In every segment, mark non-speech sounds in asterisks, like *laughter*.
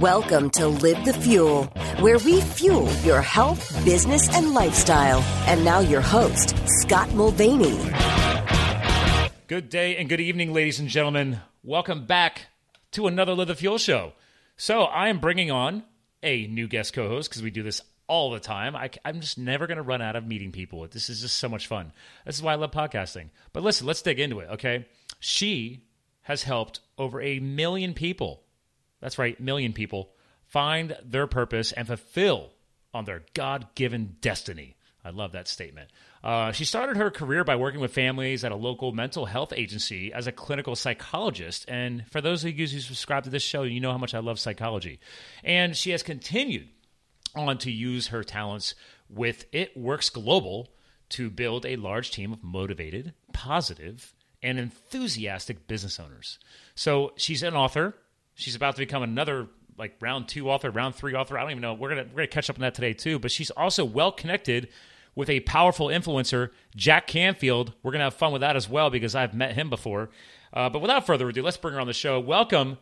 Welcome to Live the Fuel, where we fuel your health, business, and lifestyle. And now, your host, Scott Mulvaney. Good day and good evening, ladies and gentlemen. Welcome back to another Live the Fuel show. So, I am bringing on a new guest co host because we do this all the time. I, am just never going to run out of meeting people. This is just so much fun. This is why I love podcasting. But listen, let's dig into it, okay? She has helped over a million people. That's right, million people find their purpose and fulfill on their God given destiny. I love that statement. Uh, she started her career by working with families at a local mental health agency as a clinical psychologist. And for those of you who subscribe to this show, you know how much I love psychology. And she has continued on to use her talents with It Works Global to build a large team of motivated, positive, and enthusiastic business owners. So she's an author. She's about to become another like round two author, round three author. I don't even know. We're gonna we're gonna catch up on that today too. But she's also well connected with a powerful influencer, Jack Canfield. We're gonna have fun with that as well because I've met him before. Uh, but without further ado, let's bring her on the show. Welcome,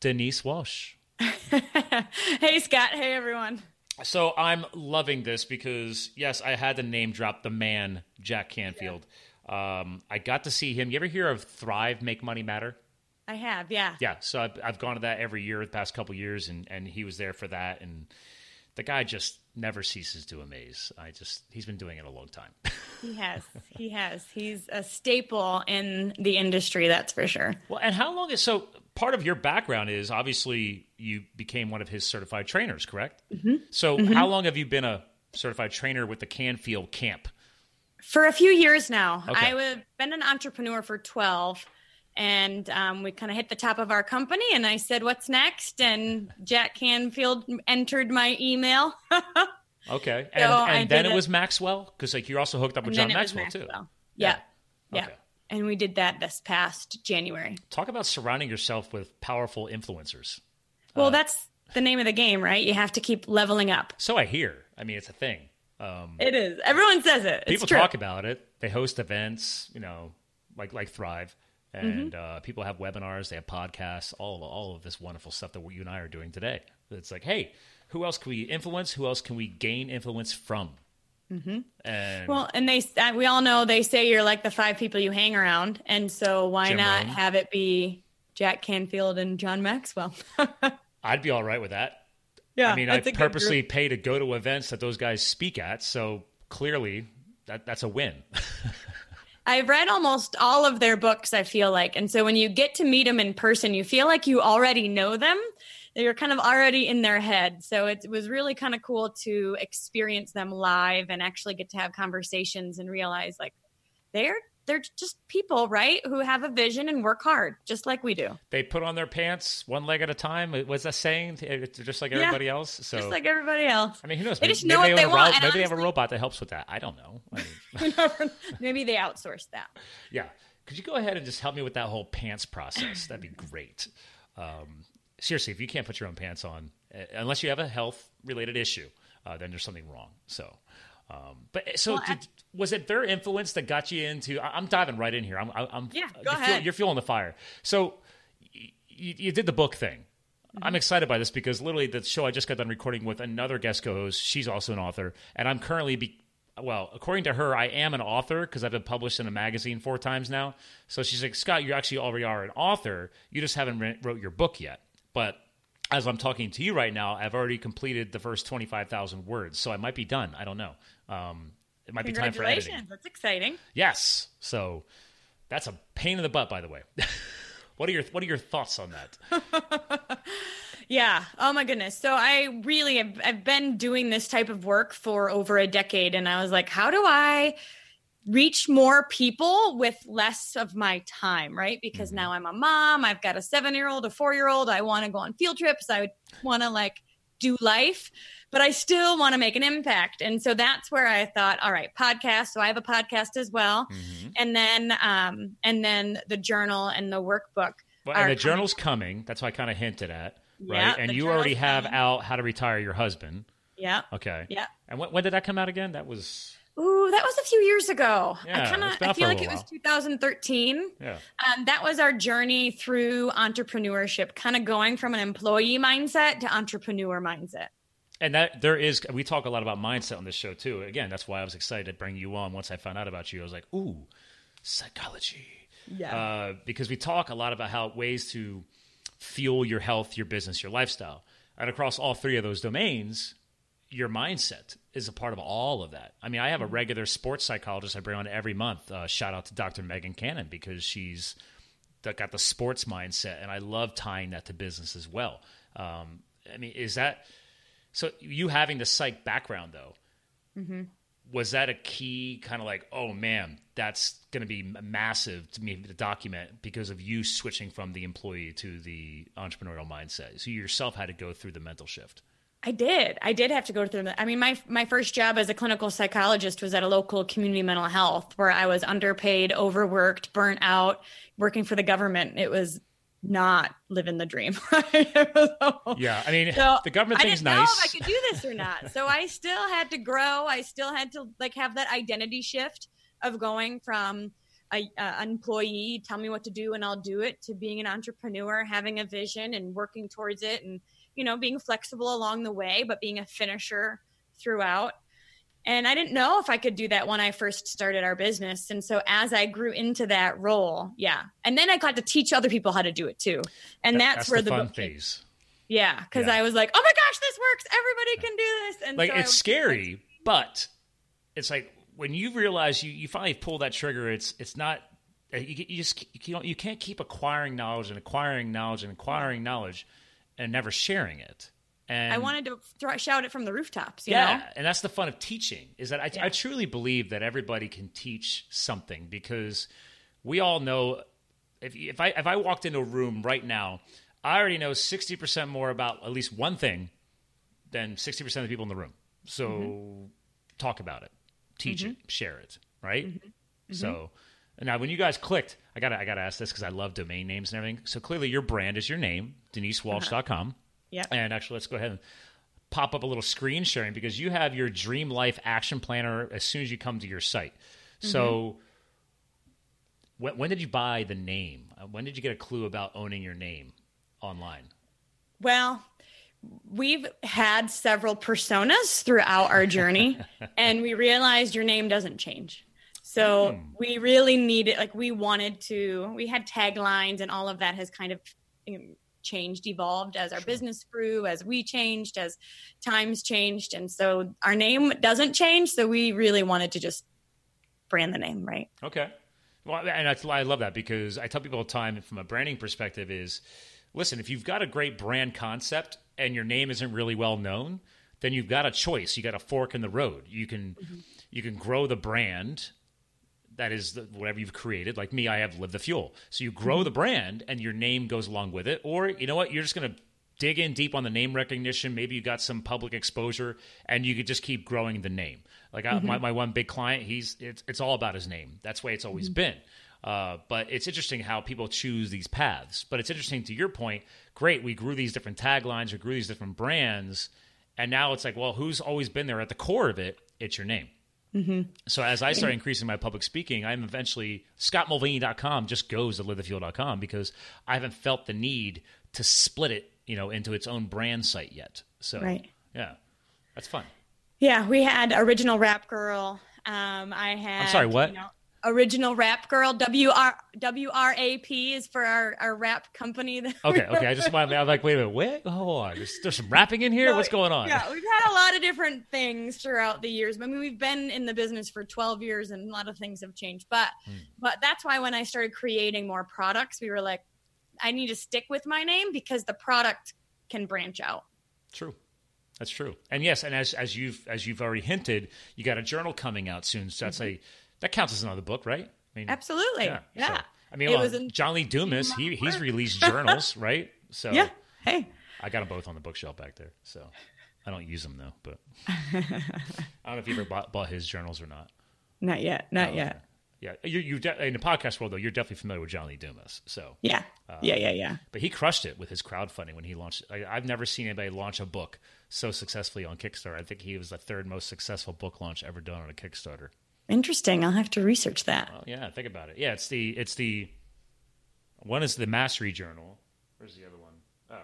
Denise Walsh. *laughs* hey Scott. Hey everyone. So I'm loving this because yes, I had to name drop the man Jack Canfield. Yeah. Um, I got to see him. You ever hear of Thrive Make Money Matter? I have, yeah. Yeah, so I've, I've gone to that every year the past couple years, and, and he was there for that. And the guy just never ceases to amaze. I just he's been doing it a long time. *laughs* he has, he has. He's a staple in the industry, that's for sure. Well, and how long is so? Part of your background is obviously you became one of his certified trainers, correct? Mm-hmm. So, mm-hmm. how long have you been a certified trainer with the Canfield Camp? For a few years now. Okay. I've been an entrepreneur for 12 and um, we kind of hit the top of our company and i said what's next? And jack canfield entered my email. *laughs* Okay. And, so and then it, was maxwell? Because like you're also hooked up with john maxwell, maxwell, too. Yeah. Yeah, okay. and we did that this past january. Talk about surrounding yourself with powerful influencers. Well uh, that's the name of the game right? You have to keep leveling up. So i hear. I mean it's a thing. Um, it is. Everyone says it. People talk about it. They host events you know like like thrive. And mm-hmm. uh, people have webinars, they have podcasts, all of, all of this wonderful stuff that you and I are doing today. It's like, hey, who else can we influence? Who else can we gain influence from? Mm-hmm. And well, and they uh, we all know they say you're like the five people you hang around, and so why Jim not Rohn. have it be Jack Canfield and John Maxwell? *laughs* I'd be all right with that. Yeah, I mean, I purposely pay to go to events that those guys speak at, so clearly that that's a win. *laughs* I've read almost all of their books, I feel like. And so when you get to meet them in person, you feel like you already know them. You're kind of already in their head. So it was really kind of cool to experience them live and actually get to have conversations and realize like they're they're just people, right? Who have a vision and work hard, just like we do. They put on their pants one leg at a time. It Was that saying it's just like everybody yeah, else? So just like everybody else. I mean, who knows? They maybe, just know maybe what they, they want. Ro- maybe honestly, they have a robot that helps with that. I don't know. *laughs* I mean, maybe they outsource that. Yeah. Could you go ahead and just help me with that whole pants process? That'd be great. Um, seriously, if you can't put your own pants on, uh, unless you have a health related issue, uh, then there's something wrong. So um, but eh, so, well, did, was it their influence that got you into? I'm diving right in here. I'm, I'm yeah, go you're, ahead. Feel, you're feeling the fire. So, you, you did the book thing. Mm-hmm. I'm excited by this because literally the show I just got done recording with another guest co-host. She's also an author, and I'm currently be, well, according to her, I am an author because I've been published in a magazine four times now. So she's like, Scott, you actually already are an author. You just haven't re- wrote your book yet. But as I'm talking to you right now, I've already completed the first 25,000 words. So I might be done. I don't know. Um, it might be time for editing. That's exciting. Yes. So that's a pain in the butt, by the way. *laughs* what are your What are your thoughts on that? *laughs* yeah. Oh my goodness. So I really have I've been doing this type of work for over a decade, and I was like, how do I reach more people with less of my time, right? Because mm-hmm. now I'm a mom, I've got a seven year old, a four year old, I want to go on field trips, I would want to like do life but I still want to make an impact. And so that's where I thought, all right, podcast. So I have a podcast as well. Mm-hmm. And then, um, and then the journal and the workbook. Well, and the journal's coming. That's what I kind of hinted at. Right. Yeah, and you already have coming. out how to retire your husband. Yeah. Okay. Yeah. And when, when did that come out again? That was Ooh, that was a few years ago. Yeah, I kind of I feel like it was 2013. Yeah. Um, that was our journey through entrepreneurship, kind of going from an employee mindset to entrepreneur mindset. And that there is, we talk a lot about mindset on this show too. Again, that's why I was excited to bring you on. Once I found out about you, I was like, ooh, psychology. Yeah. Uh, because we talk a lot about how ways to fuel your health, your business, your lifestyle. And across all three of those domains, your mindset is a part of all of that. I mean, I have a regular sports psychologist I bring on every month. Uh, shout out to Dr. Megan Cannon because she's got the sports mindset, and I love tying that to business as well. Um, I mean, is that so? You having the psych background though, was that a key kind of like, oh man, that's going to be massive to me to document because of you switching from the employee to the entrepreneurial mindset? So you yourself had to go through the mental shift. I did. I did have to go through. I mean, my my first job as a clinical psychologist was at a local community mental health where I was underpaid, overworked, burnt out, working for the government. It was not living the dream. *laughs* Yeah, I mean, So, the government I thing's didn't know nice. if I could do this or not. So I still had to grow. I still had to like have that identity shift of going from a, a employee, tell me what to do and I'll do it, to being an entrepreneur, having a vision and working towards it, and you know being flexible along the way, but being a finisher throughout. And I didn't know if I could do that when I first started our business. And so as I grew into that role, yeah. And then I got to teach other people how to do it too. And That- that's, where the, the, book phase. yeah, because Yeah. I was like, "Oh my gosh, this works! Everybody can do this!" And like so it's scary, but it's like when you realize you, you finally pull that trigger. It's it's not you, you just you you can't keep acquiring knowledge and acquiring knowledge and acquiring knowledge and never sharing it. And I wanted to throw, shout it from the rooftops. You yeah, know? and that's the fun of teaching is that I, Yeah. I truly believe that everybody can teach something because we all know if if I if I walked into a room right now, I already know sixty percent more about at least one thing than sixty percent of the people in the room. So Mm-hmm. talk about it, teach mm-hmm. it, share it, right? Mm-hmm. So. Mm-hmm. Now, when you guys clicked, I gotta I gotta ask this because I love domain names and everything. So clearly, your brand is your name, DeniseWalsh.com. Yeah. And actually, let's go ahead and pop up a little screen sharing because you have your dream life action planner as soon as you come to your site. So, when, when did you buy the name? Uh, When did you get a clue about owning your name online? Well, we've had several personas throughout our journey, *laughs* and we realized your name doesn't change. So Hmm. we really needed, like, we wanted to. We had taglines, and all of that has kind of changed, evolved as our business grew, as we changed, as times changed, and so our name doesn't change. So we really wanted to just brand the name right. Okay. Well, and that's, I love that because I tell people all the time from a branding perspective is, listen, if you've got a great brand concept and your name isn't really well known, then you've got a choice. You got a fork in the road. You can you can grow the brand that is the, whatever you've created. Like me, I have Live the Fuel. So you grow the mm-hmm. brand and your name goes along with it. Or you know what? You're just going to dig in deep on the name recognition. Maybe you got some public exposure and you could just keep growing the name. Like I, my, mm-hmm. my one big client, he's it's, it's all about his name. That's the way it's always mm-hmm. been. Uh, but it's interesting how people choose these paths. But it's interesting to your point. Great, we grew these different taglines, we grew these different brands, and now it's like, well, who's always been there at the core of it? It's your name. So as I start increasing my public speaking, I'm eventually scottmulvaney.com just goes to livethefuel.com because I haven't felt the need to split it, you know, into its own brand site yet. So Right. yeah, that's fun. Yeah, we had original wrap girl. Um, I had. I'm sorry, what? you know, original wrap girl. W R W R A P is for our, our wrap company. *laughs* Okay, okay. I just want. I'm like, wait a minute, wait, hold on. There's, there's some rapping in here. What's going on? Yeah, we've had a lot of different things throughout the years. I mean, we've been in the business for 12 years, and a lot of things have changed. But, Hmm. but that's why when I started creating more products, we were like, I need to stick with my name because the product can branch out. True. That's true. And yes, and as as you've as you've already hinted, you got a journal coming out soon. So that's a that counts as another book, right? I mean, Absolutely. Yeah. so- I mean, well, in- John Lee Dumas, he he's released journals, *laughs* right? So Yeah. Hey. I got them both on the bookshelf back there. So I don't use them though, but *laughs* I don't know if you ever bought, bought his journals or not. Not yet. Not Oh, yet. Yeah, you you de- in the podcast world though, you're definitely familiar with John Lee Dumas. So Yeah. Uh, yeah, yeah, yeah. but he crushed it with his crowdfunding when he launched. I, I've never seen anybody launch a book so successfully on Kickstarter. I think he was the third most successful book launch ever done on a Kickstarter. Interesting. I'll have to research that. Oh yeah, think about it. Yeah, it's the it's the one is the Mastery Journal. Where's the other one? Oh,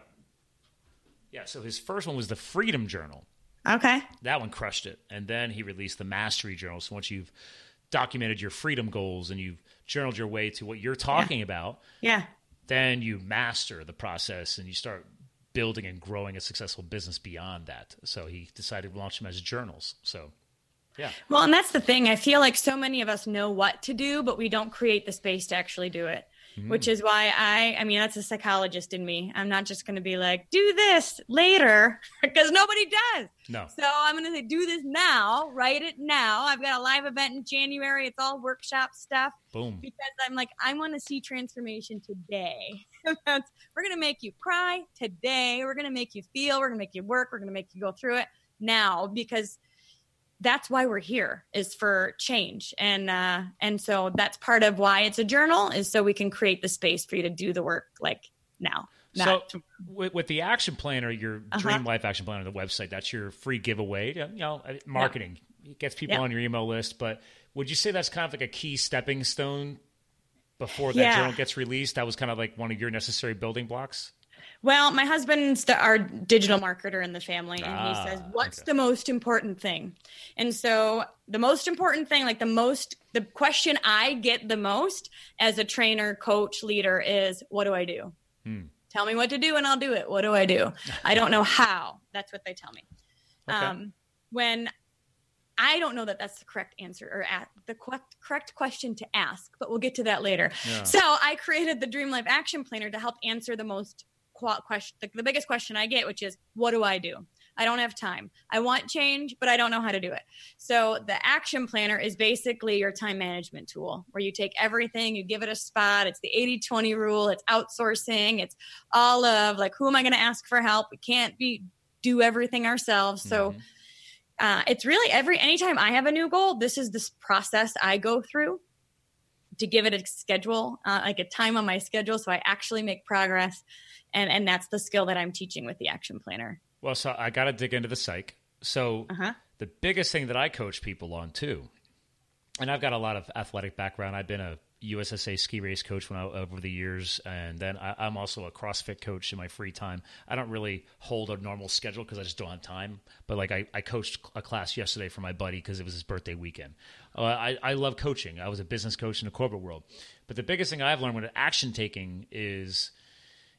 yeah. So his first one was the Freedom Journal. Okay. That one crushed it, and then he released the Mastery Journal. So once you've documented your freedom goals and you've journaled your way to what you're talking about, Yeah. then you master the process and you start building and growing a successful business beyond that. So he decided to launch them as journals. So yeah. Well, and that's the thing. I feel like so many of us know what to do, but we don't create the space to actually do it. Hmm. Which is why I, I mean, that's a psychologist in me. I'm not just going to be like, do this later, *laughs* because nobody does. No. So I'm going to say, do this now, write it now. I've got a live event in January. It's all workshop stuff Boom. because I'm like, I want to see transformation today. *laughs* That's, we're going to make you cry today. We're going to make you feel. We're going to make you work. We're going to make you go through it now because that's why we're here is for change and uh and so that's part of why it's a journal is so we can create the space for you to do the work like now So to- with, with the action planner, your Uh-huh. Dream Life Action Planner, the website, that's your free giveaway. You know, uh, marketing it gets people Yeah. on your email list. But would you say that's kind of like a key stepping stone before that Yeah. journal gets released? That was kind of like one of your necessary building blocks. Well my husband's the, our digital marketer in the family and Ah, he says what's okay. the most important thing and so the most important thing like the most the question i get the most as a trainer coach leader is what do i do Hmm. tell me what to do and i'll do it what do i do *laughs* i don't know how that's what they tell me Okay. um, when I don't know that that's the correct answer or at the correct, correct question to ask, but we'll get to that later. Yeah. So I created the Dream Life Action Planner to help answer the most question, the, the biggest question I get, which is, what do I do? I don't have time. I want change, but I don't know how to do it. So the action planner is basically your time management tool where you take everything, you give it a spot. It's the 80 20 rule, it's outsourcing, it's all of like, who am I going to ask for help? We can't be do everything ourselves. So Mhm. uh, it's really every anytime I have a new goal, this is this process I go through to give it a schedule, uh, like a time on my schedule, so I actually make progress, and and that's the skill that I'm teaching with the action planner. Well, so I got to dig into the psych. So Uh huh. the biggest thing that I coach people on too, and I've got a lot of athletic background. I've been a USSA ski race coach when I, over the years, and then I, I'm also a CrossFit coach in my free time. I don't really hold a normal schedule because I just don't have time. But like I, I coached a class yesterday for my buddy because it was his birthday weekend. Uh, I, I love coaching. I was a business coach in the corporate world. But the biggest thing I've learned with action taking is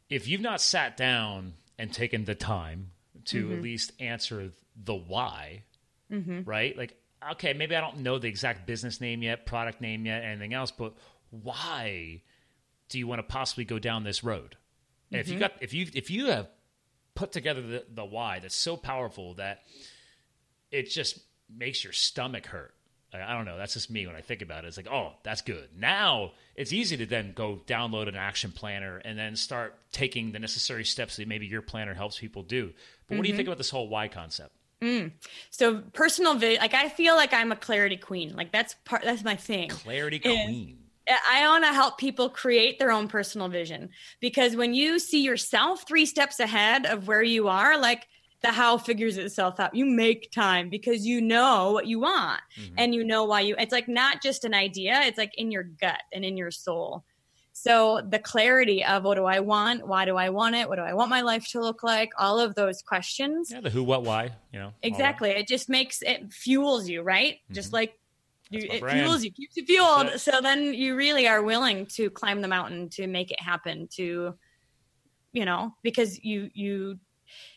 if you've not sat down and taken the time to at mm-hmm. least answer the why, mm-hmm. right? Like, okay, maybe I don't know the exact business name yet, product name yet, anything else, but why do you want to possibly go down this road? And if you mm-hmm. got if you if you have put together the, the why that's so powerful that it just makes your stomach hurt. I I don't know. That's just me when I think about it. It's like, oh, that's good. Now it's easy to then go download an action planner and then start taking the necessary steps that maybe your planner helps people do. But what do you mm-hmm. think about this whole why concept? Mm. So personal vision, like I feel like I'm a clarity queen. Like that's part. That's my thing. Clarity. Queen. I want to help people create their own personal vision because when you see yourself three steps ahead of where you are, like the how figures itself out. You make time because you know what you want and you know why you. It's like not just an idea; it's like in your gut and in your soul. So the clarity of what do I want? Why do I want it? What do I want my life to look like? All of those questions. Yeah, the who, what, why. You know. Exactly. It just makes it fuels you, right? Just like you, Mm-hmm. It brand. fuels you, keeps you fueled. So then you really are willing to climb the mountain to make it happen. To, you know, because you you,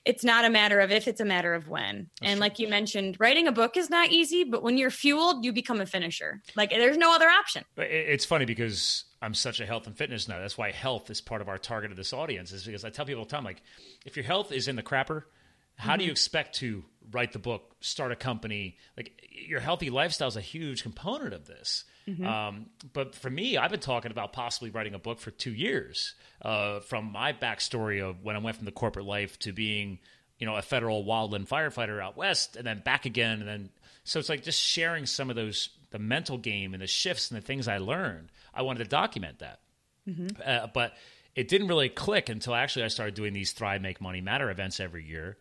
it's not a matter of if; it's a matter of when. and true. like you mentioned, writing a book is not easy, but when you're fueled, you become a finisher. Like there's no other option. But it's funny because I'm such a health and fitness nut. That's why health is part of our target of this audience. Is because I tell people all the time, like, if your health is in the crapper, how do mm-hmm. you expect to write the book, start a company? Like, your healthy lifestyle is a huge component of this. Um, but for me, I've been talking about possibly writing a book for two years. Uh, from my backstory of when I went from the corporate life to being, you know, a federal wildland firefighter out west, and then back again, and then so it's like just sharing some of those the mental game and the shifts and the things I learned. I wanted to document that. Uh, but it didn't really click until actually I started doing these Thrive, Make Money, Matter events every year.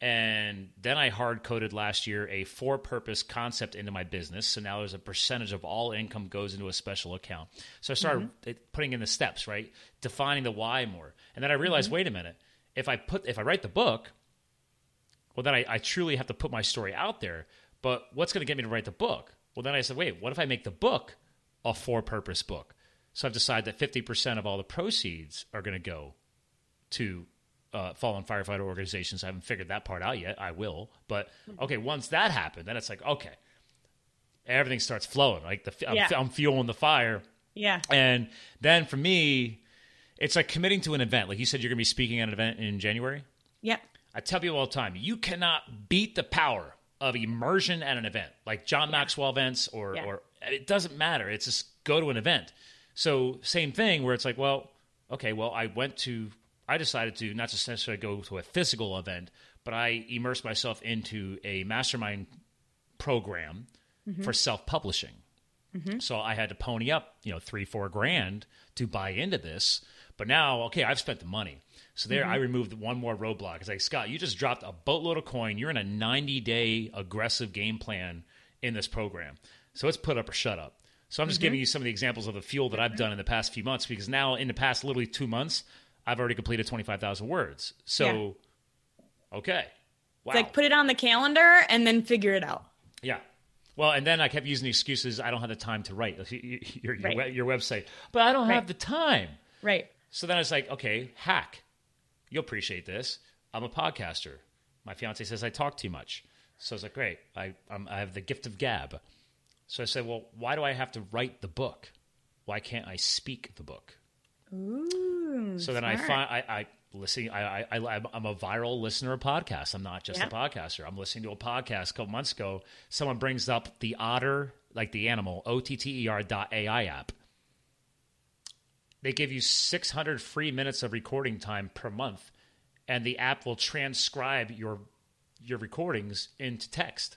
And then I hard coded last year a for purpose concept into my business. So now there's a percentage of all income goes into a special account. So I started mm-hmm. it- putting in the steps, right? Defining the why more. And then I realized, mm-hmm. wait a minute, if I put if I write the book, well then I, I truly have to put my story out there. But what's going to get me to write the book? Well, then I said, wait, what if I make the book a for purpose book? So I've decided that 50% of all the proceeds are going to go to uh, fallen firefighter organizations. I haven't figured that part out yet. I will. But okay, once that happened, then it's like, okay, everything starts flowing. Like the, I'm, Yeah. I'm fueling the fire. Yeah. And then for me, it's like committing to an event. Like you said, you're going to be speaking at an event in January. Yep. I tell people all the time, you cannot beat the power of immersion at an event, like John Maxwell events, or Yeah. or it doesn't matter. It's just go to an event. So same thing where it's like, well, okay, well, I went to, I decided to not just necessarily go to a physical event, but I immersed myself into a mastermind program mm-hmm. for self publishing. Mm-hmm. So I had to pony up, you know, three, four grand to buy into this. But now, okay, I've spent the money. So there, mm-hmm. I removed one more roadblock. It's like, Scott, you just dropped a boatload of coin. You're in a 90 day aggressive game plan in this program. So it's put up or shut up. So I'm just giving you some of the examples of the fuel that I've done in the past few months because now, in the past literally two months, I've already completed 25,000 words. So, okay. Wow. It's like put it on the calendar and then figure it out. Yeah. Well, and then I kept using the excuses. I don't have the time to write *laughs* your, your, your, Right. your website, but I don't have Right. the time. Right. So then I was like, okay, hack. You'll appreciate this. I'm a podcaster. My fiance says I talk too much. So I was like, great. I, I'm, I have the gift of gab. So I said, well, why do I have to write the book? Why can't I speak the book? Ooh. Mm, so then I find I, I listen. I, I I I'm a viral listener of podcasts. I'm not just Yeah. a podcaster. I'm listening to a podcast a couple months ago. Someone brings up the otter, like the animal, O T T E R dot AI app. They give you 600 free minutes of recording time per month, and the app will transcribe your your recordings into text.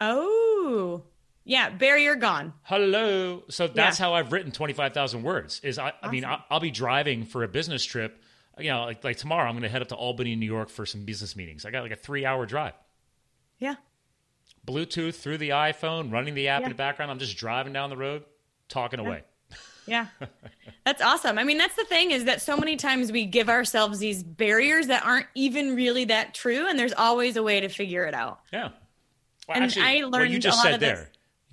Oh. Yeah. Barrier gone. Hello. So that's Yeah. how I've written 25,000 words. Is I, I mean, I'll, I'll be driving for a business trip. You know, like, like tomorrow, I'm going to head up to Albany, New York for some business meetings. I got like a three hour drive. Yeah. Bluetooth through the iPhone, running the app Yeah. in the background. I'm just driving down the road, talking away. Yeah. *laughs* That's awesome. I mean, that's the thing is that so many times we give ourselves these barriers that aren't even really that true. And there's always a way to figure it out. Yeah. Well, And actually, I what you learned just a lot said of this-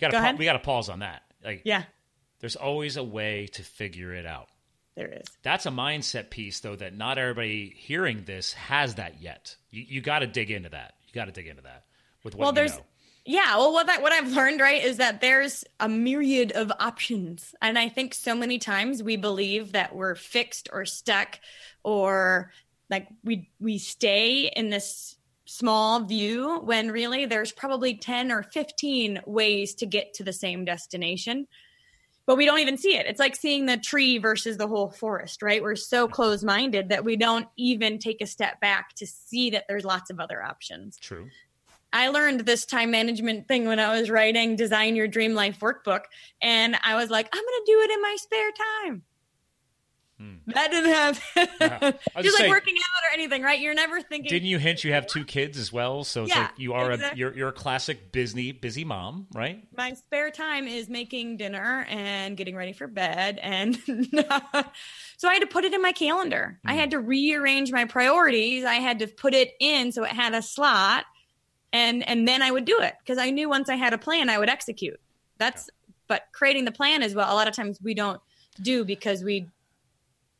got Go to ahead. we got to pause on that. Like, Yeah. there's always a way to figure it out. There is. That's a mindset piece, though, that not everybody hearing this has that yet. You, you got to dig into that. You got to dig into that with what Well, you there's know. yeah. Well, what that what I've learned right is that there's a myriad of options, and I think so many times we believe that we're fixed or stuck, or like we we stay in this small view when really there's probably 10 or 15 ways to get to the same destination but we don't even see it it's like seeing the tree versus the whole forest right we're so close minded that we don't even take a step back to see that there's lots of other options True. I learned this time management thing when I was writing Design Your Dream Life workbook. And I was like, I'm going to do it in my spare time. That didn't happen. Hmm. Yeah. *laughs* Just like saying- working out or anything, right? You're never thinking. Didn't you hint you have two kids as well? So it's Yeah, like you are exactly. a you're you're a classic busy busy mom, right? my spare time is making dinner and getting ready for bed. And *laughs* so I had to put it in my calendar. I had to rearrange my priorities. I had to put it in so it had a slot. And, and then I would do it because I knew once I had a plan, I would execute. That's, but creating the plan as well, a lot of times we don't do because we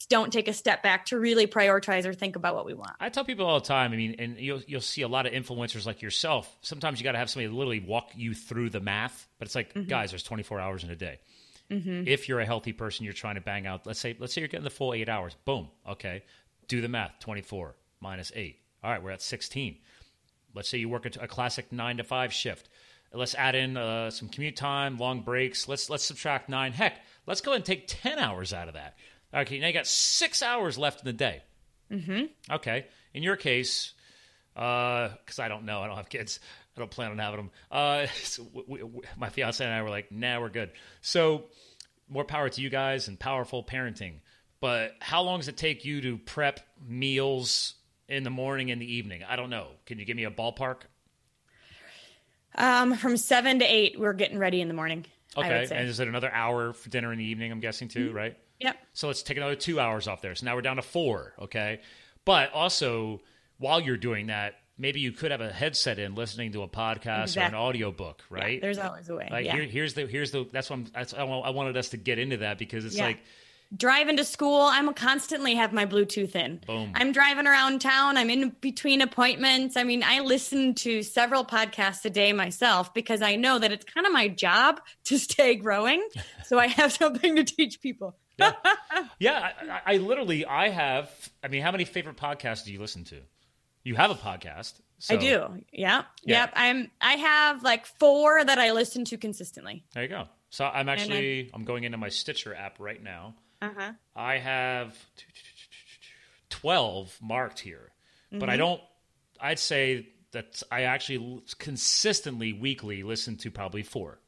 don't take a step back to really prioritize or think about what we want. I tell people all the time. I mean, and you'll you'll see a lot of influencers like yourself. Sometimes you got to have somebody literally walk you through the math. But it's like, Mm-hmm. guys, there's 24 hours in a day. If you're a healthy person, you're trying to bang out. Let's say let's say you're getting the full eight hours. Boom. Okay. Do the math. 24 minus eight. All right, we're at 16. Let's say you work a, a classic nine to five shift. Let's add in uh, some commute time, long breaks. Let's let's subtract nine. Heck, let's go ahead and take 10 hours out of that. Okay, now you got six hours left in the day. Okay. In your case, because I don't know, I don't have kids. I don't plan on having them. Uh, *laughs* so we, we, my fiance and I were like, nah, we're good. So more power to you guys and powerful parenting. But how long does it take you to prep meals in the morning and the evening? I don't know. Can you give me a ballpark? Um, from seven to eight, we're getting ready in the morning. Okay, and is it another hour for dinner in the evening? I'm guessing too, mm-hmm. right? Yep. So let's take another two hours off there. So now we're down to four. Okay, but also while you're doing that, maybe you could have a headset in listening to a podcast exactly. or an audio book, right? Yeah, there's always a way. Like yeah. here, here's the here's the that's what I'm, that's, I wanted us to get into that because it's yeah. like driving to school i'm constantly have my bluetooth in Boom. i'm driving around town i'm in between appointments i mean i listen to several podcasts a day myself because i know that it's kind of my job to *laughs* stay growing so i have something to teach people yeah, yeah I, I, literally i have i mean how many favorite podcasts do you listen to you have a podcast so. I do. Yeah. yeah. Yep. I'm I have like four that I listen to consistently. There you go. So I'm actually I'm going into my Stitcher app right now. Uh-huh. I have 12 marked here. Mm-hmm. But I mm-hmm. don't I'd say that I actually consistently weekly listen to probably 4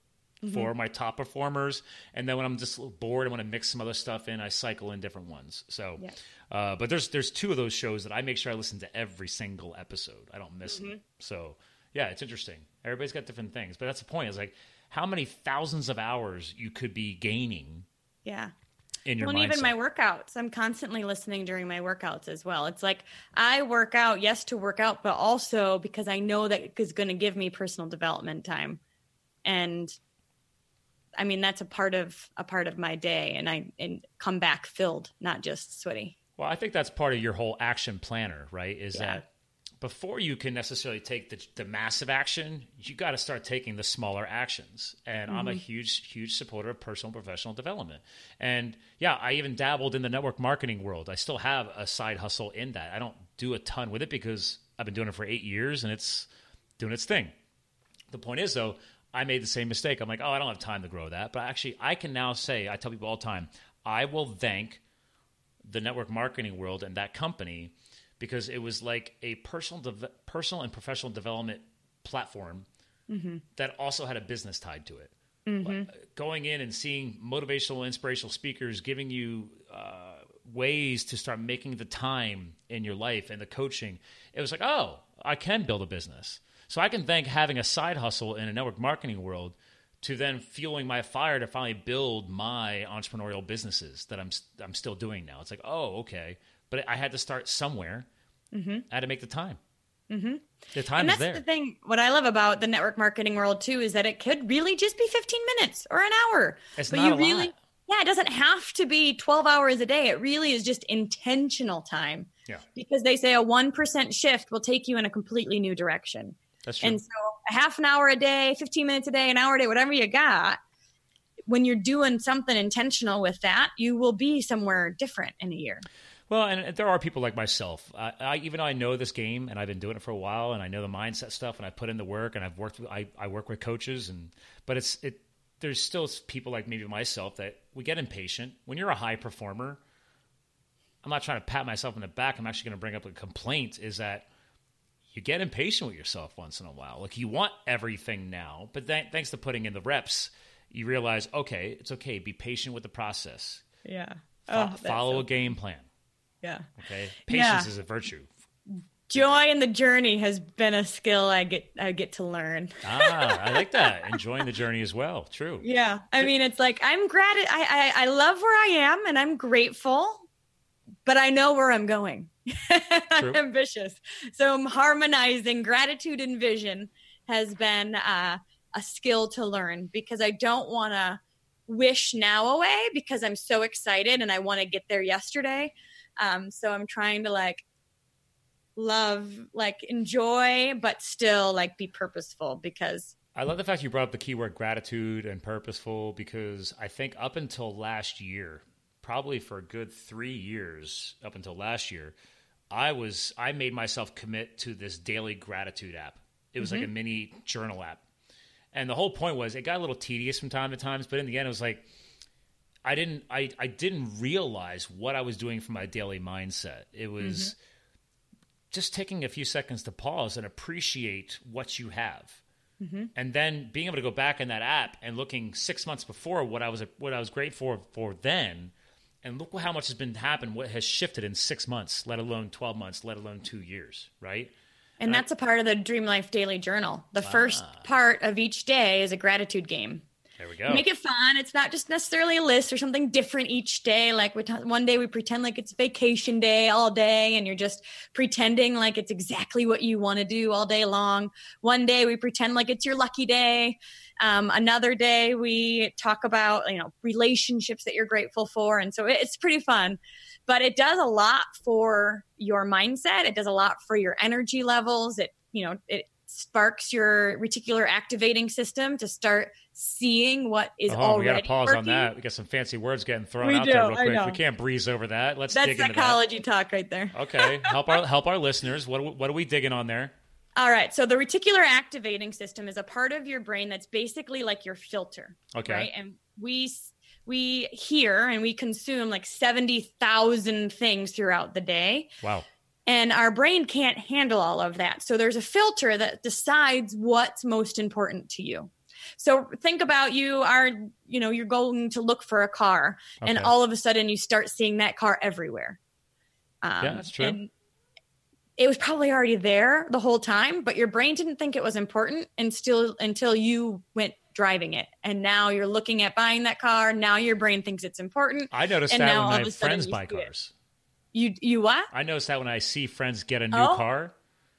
mm-hmm. for my top performers. And then when I'm just bored, I want to mix some other stuff in. I cycle in different ones. So, yeah. uh, but there's there's two of those shows that I make sure I listen to every single episode. I don't miss mm-hmm. them. So, yeah, it's interesting. Everybody's got different things, but that's the point. Is like how many thousands of hours you could be gaining. Yeah. In your well, even my workouts, I'm constantly listening during my workouts as well. It's like I work out, yes, to work out, but also because I know that it's going to give me personal development time. And I mean, that's a part of a part of my day, and I and come back filled, not just sweaty. Well, I think that's part of your whole action planner, right? Is yeah. that before you can necessarily take the, the massive action, you got to start taking the smaller actions. And mm-hmm. I'm a mm-hmm. huge, huge supporter of personal professional development. And yeah, I even dabbled in the network marketing world. I still have a side hustle in that. I don't do a ton with it because I've been doing it for eight years and it's doing its thing. The point is, though, I made the same mistake. I'm like, oh, I don't have time to grow that. But actually, I can now say, I tell people all the time, I will thank the network marketing world and that company because it was like a personal, de- personal and professional development platform mm-hmm. that also had a business tied to it. Mm-hmm. Going in and seeing motivational, inspirational speakers giving you uh, ways to start making the time in your life and the coaching, it was like, oh, I can build a business. So I can thank having a side hustle in a network marketing world to then fueling my fire to finally build my entrepreneurial businesses that I'm I'm still doing now. It's like, oh, okay, but I had to start somewhere. Mm-hmm. I had to make the time. Mm-hmm. The time and that's there. the thing. What I love about the network marketing world too is that it could really just be 15 minutes or an hour. It's but not you a really, lot. yeah, it doesn't have to be 12 hours a day. It really is just intentional time. Yeah. Because they say a 1% shift will take you in a completely new direction. That's true. And so a half an hour a day, 15 minutes a day, an hour a day, whatever you got, when you're doing something intentional with that, you will be somewhere different in a year. Well, and there are people like myself. I, I, even though I know this game and I've been doing it for a while, and I know the mindset stuff, and I put in the work, and I've worked. With, I, I work with coaches, and but it's it. There's still people like maybe myself that we get impatient. When you're a high performer, I'm not trying to pat myself in the back. I'm actually going to bring up a complaint. Is that you get impatient with yourself once in a while. Like you want everything now, but th- thanks to putting in the reps, you realize, okay, it's okay. Be patient with the process. Yeah. Fo- oh, follow so a game plan. Yeah. Okay. Patience yeah. is a virtue. Joy in the journey has been a skill I get I get to learn. ah, I like that. Enjoying the journey as well. True. Yeah. I mean, it's like I'm grat I, I I love where I am and I'm grateful, but I know where I'm going. *laughs* I'm ambitious. So harmonizing gratitude and vision has been uh, a skill to learn because I don't want to wish now away because I'm so excited and I want to get there yesterday. Um, so I'm trying to like love, like enjoy, but still like be purposeful because I love the fact you brought up the keyword gratitude and purposeful because I think up until last year, probably for a good three years up until last year, I was I made myself commit to this daily gratitude app. It was mm-hmm. like a mini journal app. And the whole point was it got a little tedious from time to times, but in the end it was like I didn't I, I didn't realize what I was doing for my daily mindset. It was mm-hmm. just taking a few seconds to pause and appreciate what you have. Mm-hmm. And then being able to go back in that app and looking six months before what I was what I was grateful for then, and look how much has been happened, what has shifted in six months, let alone twelve months, let alone two years, right? And uh, that's a part of the Dream Life Daily Journal. The first part of each day is a gratitude game. There we go. Make it fun. It's not just necessarily a list or something different each day. Like we t- one day we pretend like it's vacation day all day, and you're just pretending like it's exactly what you want to do all day long. One day we pretend like it's your lucky day. Um, another day we talk about you know relationships that you're grateful for, and so it's pretty fun. But it does a lot for your mindset. It does a lot for your energy levels. It you know it sparks your reticular activating system to start seeing what is oh, already. We got to pause working. on that. We got some fancy words getting thrown we out do, there real quick. We can't breeze over that. Let's That's dig into psychology talk right there. Okay, *laughs* help our help our listeners. What what are we digging on there? All right. So the reticular activating system is a part of your brain that's basically like your filter. Okay. Right? And we we hear and we consume like 70,000 things throughout the day. Wow. And our brain can't handle all of that. So there's a filter that decides what's most important to you. So think about you are, you know, you're going to look for a car okay. and all of a sudden you start seeing that car everywhere. Um, yeah, that's true. it was probably already there the whole time, but your brain didn't think it was important and still until you went driving it. And now you're looking at buying that car. Now your brain thinks it's important. I noticed that when my friends buy cars. You you what? I notice that when I see friends get a new oh, car.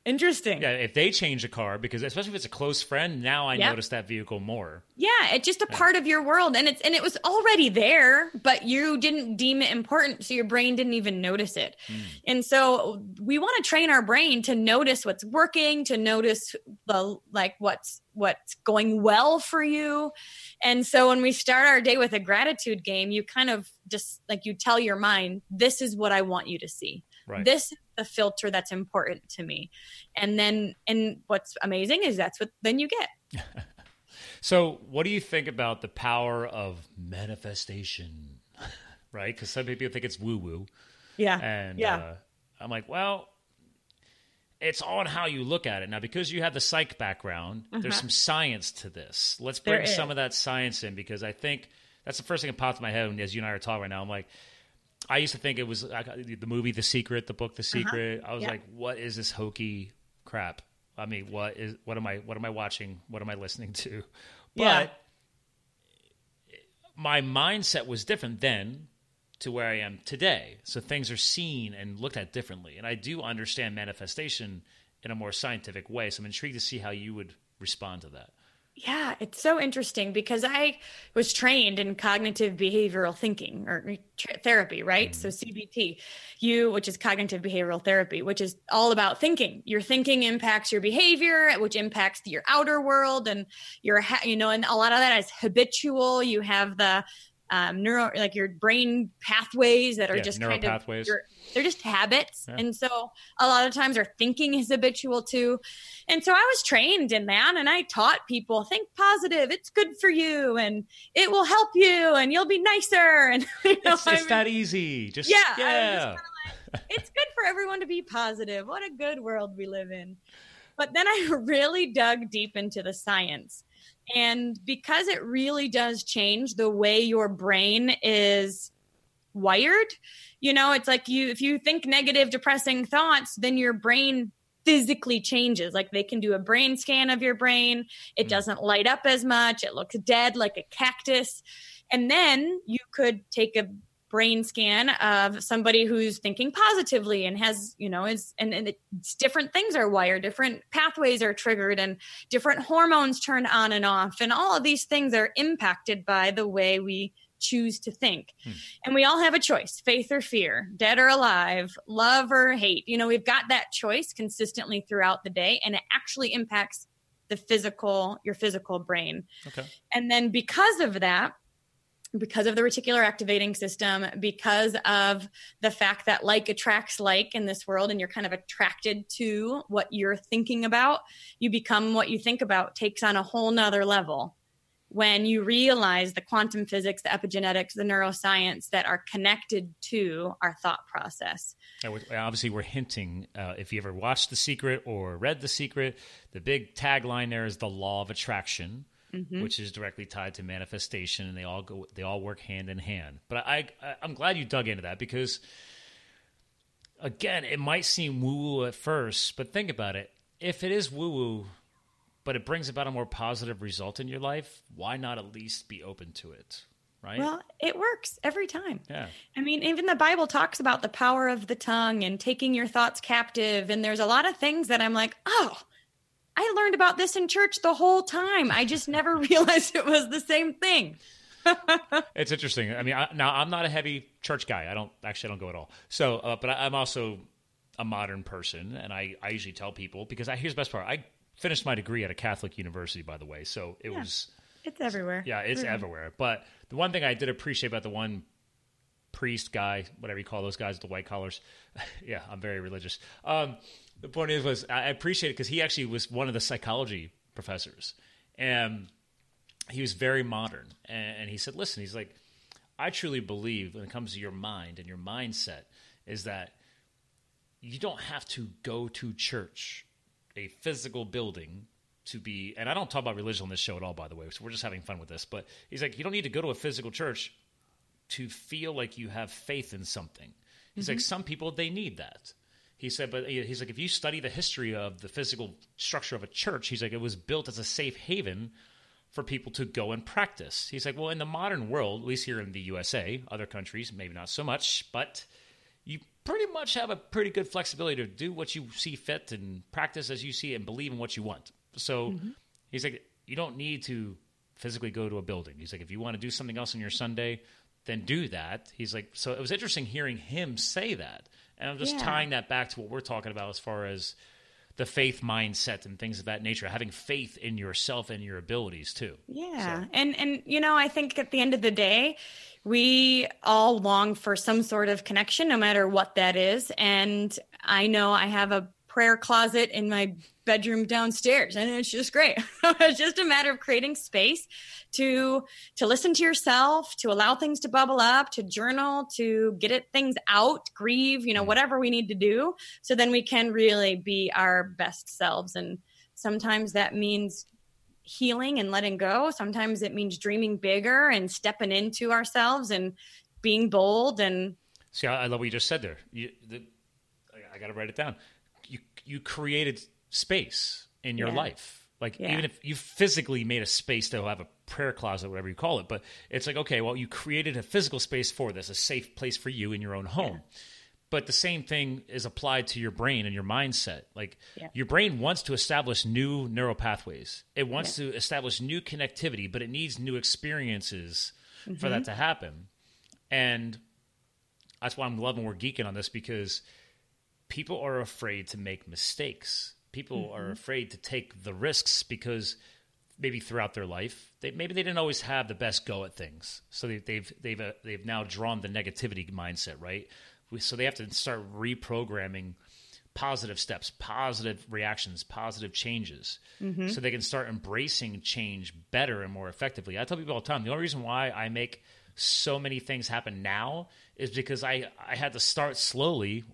Interesting. Yeah, if they change a car, because especially if it's a close friend, now I yep. notice that vehicle more. Yeah, it's just a yeah. part of your world, and it's and it was already there, but you didn't deem it important, so your brain didn't even notice it. Mm. And so we want to train our brain to notice what's working, to notice the like what's what's going well for you. And so when we start our day with a gratitude game, you kind of just like you tell your mind, this is what I want you to see. Right. This is the filter that's important to me. And then and what's amazing is that's what then you get. *laughs* so, what do you think about the power of manifestation? *laughs* right? Cuz some people think it's woo woo. Yeah. And yeah. Uh, I'm like, well, it's on how you look at it. Now, because you have the psych background, uh-huh. there's some science to this. Let's bring some of that science in because I think that's the first thing that popped in my head as you and I are talking right now. I'm like, I used to think it was the movie The Secret, the book The uh-huh. Secret. Uh-huh. I was yeah. like, what is this hokey crap? I mean, what is what am I what am I watching? What am I listening to? But yeah. my mindset was different then to where I am today. So things are seen and looked at differently. And I do understand manifestation in a more scientific way. So I'm intrigued to see how you would respond to that. Yeah, it's so interesting because I was trained in cognitive behavioral thinking or therapy, right? Mm-hmm. So CBT, you, which is cognitive behavioral therapy, which is all about thinking. Your thinking impacts your behavior, which impacts your outer world, and your, you know, and a lot of that is habitual. You have the um, neuro like your brain pathways that are yeah, just kind of your, they're just habits. Yeah. and so a lot of times our thinking is habitual too and so i was trained in that and i taught people think positive. It's good for you and it will help you and you'll be nicer. *laughs* And you know, it's, it's that easy. Just yeah, yeah. Like, it's good for everyone to be positive. What a good world we live in. But then i *laughs* really dug deep into the science and because it really does change the way your brain is wired, you know, it's like you, if you think negative, depressing thoughts, then your brain physically changes. Like they can do a brain scan of your brain. It mm. doesn't light up as much. It looks dead like a cactus. And then you could take a brain scan of somebody who's thinking positively and has you know is and, and it's different things are wired different pathways are triggered and different hormones turn on and off. And all of these things are impacted by the way we choose to think. Hmm. and we all have a choice faith or fear dead or alive love or hate. You know we've got that choice consistently throughout the day and it actually impacts the physical your physical brain. Okay. And then because of that because of the reticular activating system, because of the fact that like attracts like in this world, and you're kind of attracted to what you're thinking about, you become what you think about takes on a whole nother level. when you realize the quantum physics, the epigenetics, the neuroscience that are connected to our thought process. obviously, we're hinting. Uh, if you ever watched The Secret or read The Secret, the big tagline there is the law of attraction, mm-hmm. which is directly tied to manifestation, and they all go, they all work hand in hand. But I, I I'm glad you dug into that because, again, it might seem woo woo at first, but think about it. If it is woo woo, but it brings about a more positive result in your life, why not at least be open to it? Right? Well, it works every time. Yeah. I mean, even the Bible talks about the power of the tongue and taking your thoughts captive. And there's a lot of things that I'm like, oh, I learned about this in church the whole time. I just never *laughs* realized it was the same thing. *laughs* it's interesting. I mean, I, now I'm not a heavy church guy. I don't actually I don't go at all. So, uh, but I, am also a modern person, and I, I usually tell people because I, here's the best part. I finished my degree at a Catholic university, by the way. So it yeah, was. It's everywhere. Yeah, it's mm-hmm. everywhere. But the one thing I did appreciate about the one priest guy, whatever you call those guys, the white collars. *laughs* yeah, I'm very religious. Um, the point is, was I appreciate it because he actually was one of the psychology professors, and he was very modern. And, and he said, "Listen, he's like, I truly believe when it comes to your mind and your mindset is that you don't have to go to church a physical building to be and I don't talk about religion on this show at all, by the way, so we're just having fun with this. But he's like, you don't need to go to a physical church to feel like you have faith in something. He's mm-hmm. like, some people they need that. He said, but he's like, if you study the history of the physical structure of a church, he's like, it was built as a safe haven for people to go and practice. He's like, well, in the modern world, at least here in the USA, other countries maybe not so much, but you pretty much have a pretty good flexibility to do what you see fit and practice as you see it and believe in what you want. So mm-hmm. he's like, you don't need to physically go to a building. He's like, if you want to do something else on your Sunday, then do that. He's like, so it was interesting hearing him say that. And I'm just yeah. tying that back to what we're talking about as far as the faith mindset and things of that nature, having faith in yourself and your abilities too. Yeah. So. And and you know, I think at the end of the day, we all long for some sort of connection, no matter what that is. And I know I have a prayer closet in my bedroom downstairs and it's just great *laughs* it's just a matter of creating space to to listen to yourself to allow things to bubble up to journal to get it things out grieve you know mm. whatever we need to do so then we can really be our best selves and sometimes that means healing and letting go. Sometimes it means dreaming bigger and stepping into ourselves and being bold. And see, I love what you just said there. You, the, I got to write it down. You you created space in your yeah. life. Like yeah. even if you physically made a space to have a prayer closet, whatever you call it, but it's like okay, well, you created a physical space for this, a safe place for you in your own home. Yeah but the same thing is applied to your brain and your mindset like your brain wants to establish new neural pathways it wants to establish new connectivity but it needs new experiences mm-hmm. for that mm-hmm. to happen and that's why i'm loving we're geeking on this because people are afraid to make mistakes people mm-hmm. are afraid to take the risks because maybe throughout their life they, maybe they didn't always have the best go at things so they, they've they've uh, they've now drawn the negativity mindset right so they have to start reprogramming positive steps, positive reactions, positive changes, mm-hmm. so they can start embracing change better and more effectively. I tell people all the time the only reason why I make so many things happen now is because I, I had to start slowly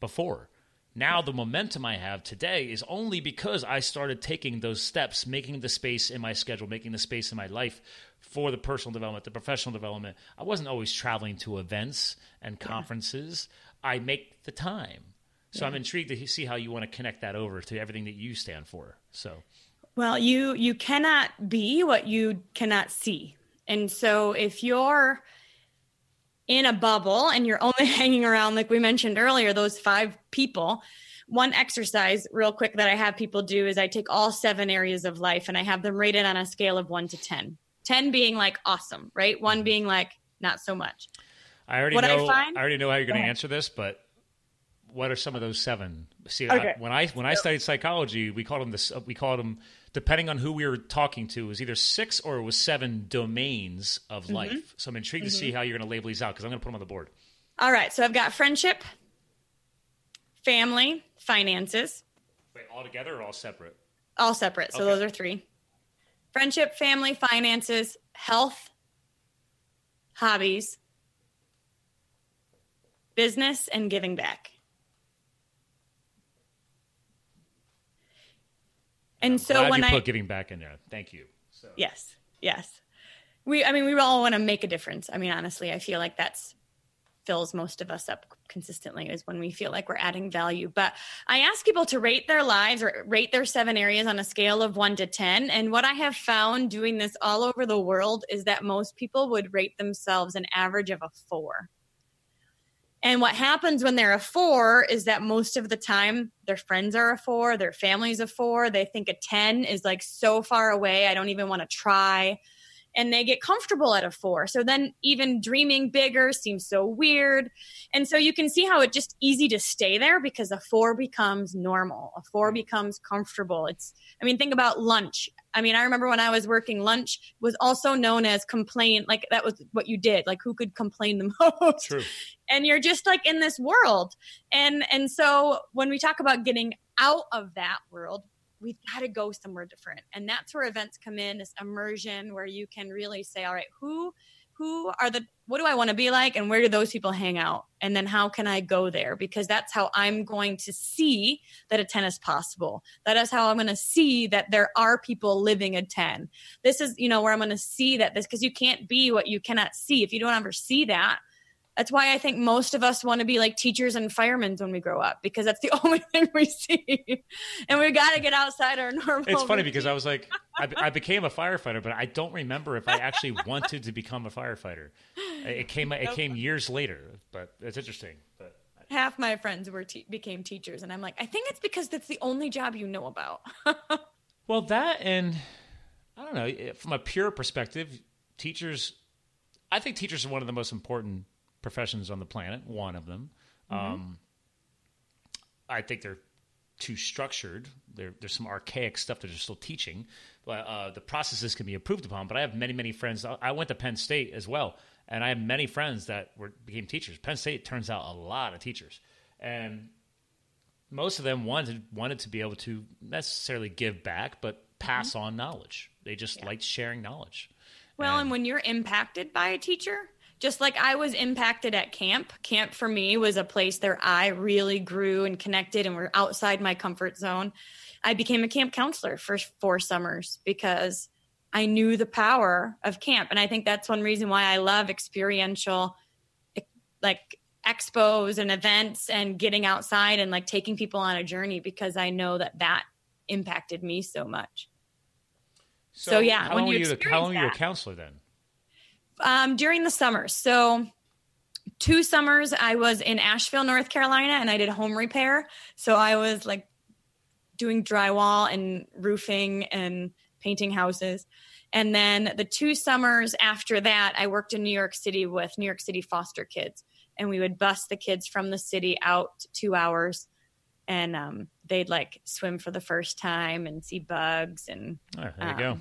before. Now, the momentum I have today is only because I started taking those steps, making the space in my schedule, making the space in my life for the personal development, the professional development. I wasn't always traveling to events and conferences. Yeah. I make the time. So yeah. I'm intrigued to see how you want to connect that over to everything that you stand for. So well, you you cannot be what you cannot see. And so if you're in a bubble and you're only *laughs* hanging around like we mentioned earlier those five people, one exercise real quick that I have people do is I take all seven areas of life and I have them rated on a scale of 1 to 10. 10 being like awesome, right? One mm-hmm. being like not so much. I already what know. I, find, I, already know how you're going to answer this, but what are some of those seven? See, okay. I, when I when I studied psychology, we called them this. We called them depending on who we were talking to. It was either six or it was seven domains of mm-hmm. life. So I'm intrigued mm-hmm. to see how you're going to label these out because I'm going to put them on the board. All right. So I've got friendship, family, finances. Wait, all together or all separate? All separate. So okay. those are three friendship, family, finances, health, hobbies, business, and giving back. And so Glad when you I put giving back in there. Thank you. So. Yes. Yes. We I mean we all want to make a difference. I mean honestly, I feel like that's fills most of us up consistently is when we feel like we're adding value. But I ask people to rate their lives or rate their seven areas on a scale of 1 to 10, and what I have found doing this all over the world is that most people would rate themselves an average of a 4. And what happens when they're a four is that most of the time their friends are a four, their family's a four. They think a 10 is like so far away, I don't even want to try. And they get comfortable at a four. So then even dreaming bigger seems so weird. And so you can see how it's just easy to stay there because a four becomes normal. A four becomes comfortable. It's, I mean, think about lunch. I mean, I remember when I was working, lunch was also known as complain. Like that was what you did. Like who could complain the *laughs* most? True. and you're just like in this world and and so when we talk about getting out of that world we've got to go somewhere different and that's where events come in this immersion where you can really say all right who who are the what do i want to be like and where do those people hang out? And then how can i go there? Because that's how i'm going to see that a 10 is possible. That is how i'm going to see that there are people living a 10 this is you know where i'm going to see that this because you can't be what you cannot see. If you don't ever see that that's why I think most of us want to be like teachers and firemen when we grow up because that's the *laughs* only thing we see. and we got to get outside our normal. It's funny routine. because I was like, I, I became a firefighter, but I don't remember if I actually wanted to become a firefighter. It came it came years later, but it's interesting. But half my friends were te- became teachers, and I'm like, I think it's because that's the only job you know about. *laughs* well, that and I don't know eh, from a pure perspective, teachers. I think teachers are one of the most important professions on the planet. One of them. Um, I think they're too structured. There, there's some archaic stuff that they're still teaching, but uh, the processes can be improved upon. But I have many, many friends. I went to Penn State as well, and I have many friends that were became teachers. Penn State turns out a lot of teachers, and most of them wanted wanted to be able to necessarily give back, but pass on knowledge. They just liked sharing knowledge. Well, and when you're impacted by a teacher, just like I was impacted at camp, camp for me was a place where I really grew and connected and were outside my comfort zone. I became a camp counselor for four summers because I knew the power of camp. And I think that's one reason why I love experiential, like expos and events and getting outside and like taking people on a journey because I know that that impacted me so much. So, yeah, how when long you you? How long were you a counselor then? Um, during the summer. So two summers I was in Asheville, North Carolina, and I did home repair. So I was like doing drywall and roofing and painting houses. And then the two summers after that, I worked in New York City with New York City foster kids. And we would bus the kids from the city out two hours and um, they'd like swim for the first time and see bugs. And Oh, there you go.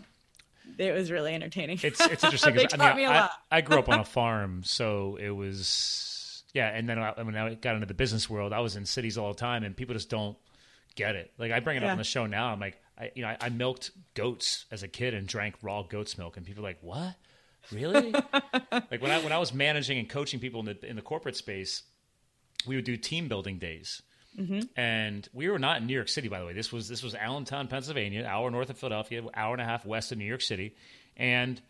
It was really entertaining. It's it's interesting. *laughs* They 'cause, I taught mean, me a I, lot. I grew up on a *laughs* farm, so it was yeah. And then I, when I got into the business world, I was in cities all the time, and people just don't get it. Like I bring it up on the show now. I'm like, I, you know, I, I milked goats as a kid and drank raw goat's milk, and people are like, what? Really? *laughs* like when I when I was managing and coaching people in the in the corporate space, we would do team building days. And we were not in New York City, by the way. This was this was Allentown, Pennsylvania, hour north of Philadelphia, hour and a half west of New York City, and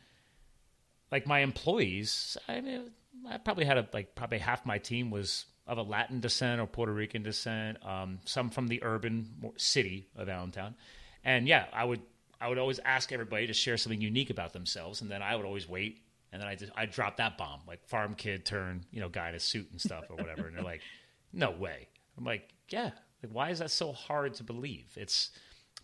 like my employees, I mean, I probably had a, like probably half my team was of a Latin descent or Puerto Rican descent, um, some from the urban city of Allentown, and yeah, I would I would always ask everybody to share something unique about themselves, and then I would always wait, and then I just I drop that bomb. Like farm kid turn you know guy in a suit and stuff or whatever, and they're like, no way. I'm like, yeah, like why is that so hard to believe? It's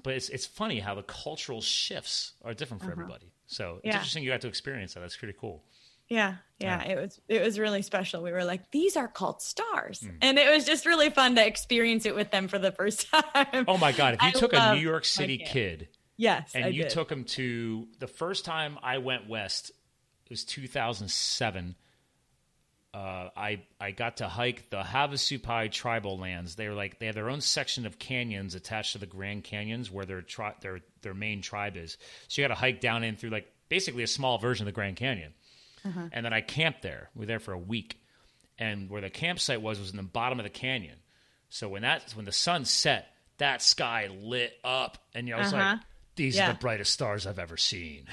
but it's it's funny how the cultural shifts are different for everybody. So it's Yeah. interesting you got to experience that. That's pretty cool. Yeah, yeah, it was it was really special. We were like, these are called stars, Hmm. and it was just really fun to experience it with them for the first *laughs* time. Oh my god! If you I took a New York City kid yes, and I you did. took him to the first time I went west, it was 2007. Uh, I I got to hike the Havasupai tribal lands. They were like they have their own section of canyons attached to the Grand Canyons where their tri- their their main tribe is. So you got to hike down in through like basically a small version of the Grand Canyon. And then I camped there. We were there for a week, and where the campsite was was in the bottom of the canyon. So when that when the sun set, that sky lit up, and you know, I was Uh-huh. like, "These are the brightest stars I've ever seen."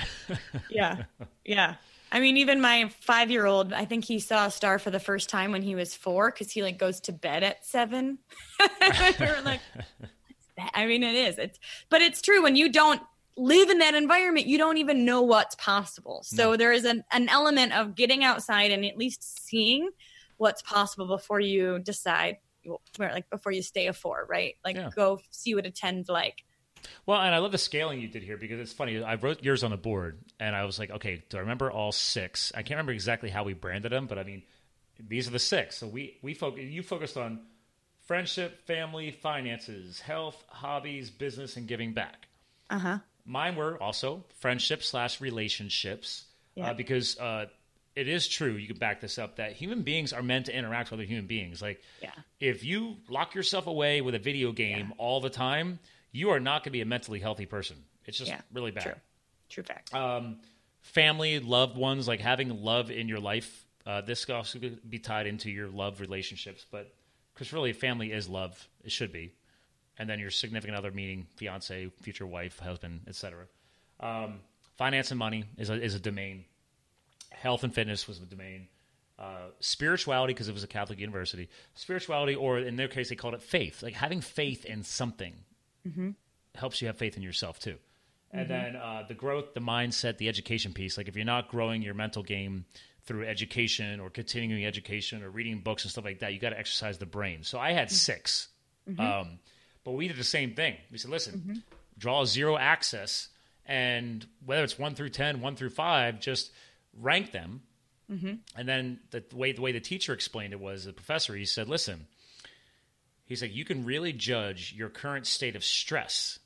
Yeah. *laughs* Yeah. I mean, even my five year old, I think he saw a star for the first time when he was four because he like goes to bed at seven. *laughs* like, I mean, it is. It's, but it's true when you don't live in that environment, you don't even know what's possible. So there is an, an element of getting outside and at least seeing what's possible before you decide, like before you stay a four, right? Like Yeah. go see what a 10's like. Well, and I love the scaling you did here because it's funny. I wrote yours on the board, and I was like, okay, do I remember all six? I can't remember exactly how we branded them, but I mean, these are the six. So we we focus. You focused on friendship, family, finances, health, hobbies, business, and giving back. Uh huh. Mine were also friendship slash relationships Yeah. uh, because uh, it is true. You can back this up that human beings are meant to interact with other human beings. Like, Yeah. if you lock yourself away with a video game all the time, you are not going to be a mentally healthy person. It's just Yeah. really bad. True. True fact. Um, family, loved ones, like having love in your life. Uh, this could also be tied into your love relationships, but because really, family is love. It should be, and then your significant other, meaning fiance, future wife, husband, etc. Um, finance and money is a, is a domain. Health and fitness was a domain. Uh, spirituality, because it was a Catholic university. Spirituality, or in their case, they called it faith. Like having faith in something Mm-hmm. helps you have faith in yourself too. And mm-hmm. then uh, the growth, the mindset, the education piece. Like if you're not growing your mental game through education or continuing education or reading books and stuff like that, you got to exercise the brain. So I had mm. 6 mm-hmm. um, but we did the same thing. We said, listen, draw zero access, and whether it's one through 10, one through five, just rank them. And then the way the way the teacher explained it was the professor. He said, "Listen, He's like, you can really judge your current state of stress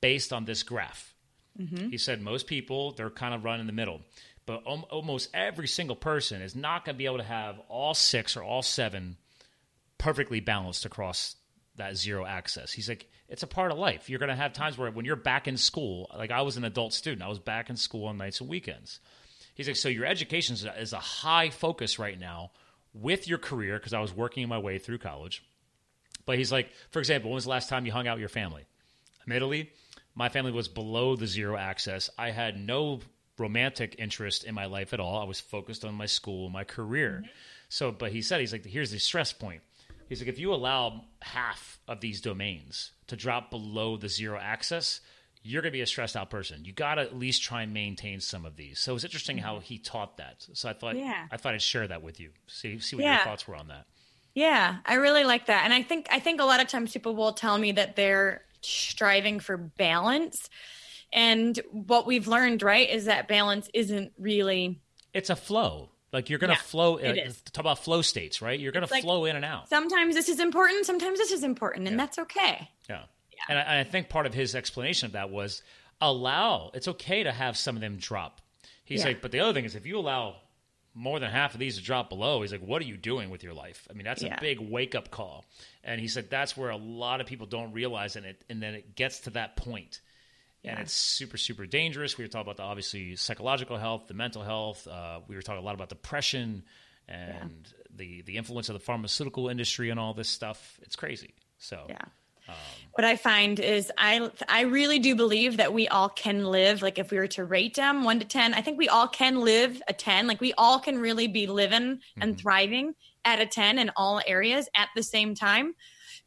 based on this graph. Mm-hmm. He said most people they're kind of run in the middle, but al- almost every single person is not going to be able to have all six or all seven perfectly balanced across that zero access. He's like, it's a part of life. You're going to have times where when you're back in school, like I was an adult student, I was back in school on nights and weekends. He's like, so your education is a high focus right now with your career because I was working my way through college. But he's like, for example, when was the last time you hung out with your family? Admittedly, my family was below the zero access. I had no romantic interest in my life at all. I was focused on my school, my career. Mm-hmm. So, but he said, he's like, here's the stress point. He's like, if you allow half of these domains to drop below the zero access, you're going to be a stressed out person. You got to at least try and maintain some of these. So it's interesting mm-hmm. how he taught that. So I thought, Yeah. I thought I'd share that with you. See, see what Yeah. your thoughts were on that. Yeah, I really like that. And I think I think a lot of times people will tell me that they're striving for balance. And what we've learned, right, is that balance isn't really It's a flow. Like you're going to Yeah, flow. it uh, is. Talk about flow states, right? You're going to like- flow in and out. sometimes this is important, sometimes this is important, and that's okay. Yeah. And I, and I think part of his explanation of that was allow, it's okay to have some of them drop. He's Yeah. like, but the other thing is if you allow more than half of these drop below, he's like, what are you doing with your life? I mean, that's Yeah. a big wake up call. And he said that's where a lot of people don't realize it. And then it gets to that point. And it's super, super dangerous. We were talking about the obviously psychological health, the mental health. Uh, we were talking a lot about depression and the, the influence of the pharmaceutical industry and all this stuff. It's crazy. So, Yeah. What I find is I I really do believe that we all can live like if we were to rate them 1 to 10 I think we all can live a 10 like we all can really be living and mm-hmm. thriving at a 10 in all areas at the same time.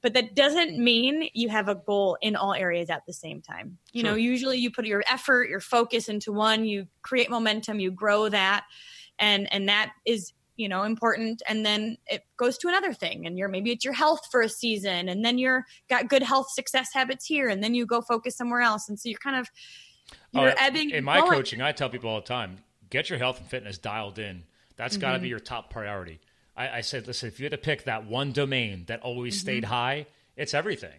But that doesn't mean you have a goal in all areas at the same time. You know usually you put your effort your focus into one you create momentum you grow that and and that is you know important and then it goes to another thing and you're maybe it's your health for a season and then you're got good health success habits here and then you go focus somewhere else and so you're kind of you're Oh, ebbing in my coaching, I tell people all the time: get your health and fitness dialed in. That's got Mm-hmm. to be your top priority. I, I said, listen, if you had to pick that one domain that always stayed high, it's everything.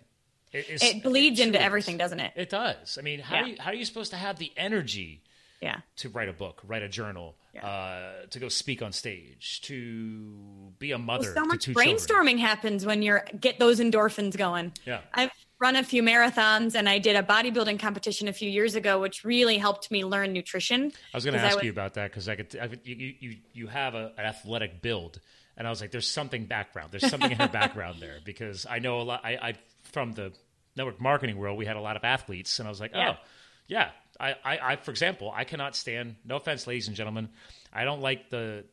It, it's- Mm-hmm. it bleeds into everything doesn't it It does. I mean, how Yeah. you, how are you supposed to have the energy yeah to write a book, write a journal, uh, to go speak on stage, to be a mother. Well, so much brainstorming children. happens when you're get those endorphins going. Yeah. I've run a few marathons and I did a bodybuilding competition a few years ago, which really helped me learn nutrition. I was going to ask you about that because I could, I you, you you have a, an athletic build, and I was like, there's something background. There's something in her background *laughs* there because I know a lot. I, I from the network marketing world, we had a lot of athletes, and I was like, Yeah. oh, yeah. I, I, I, for example, I cannot stand. No offense, ladies and gentlemen, I don't like the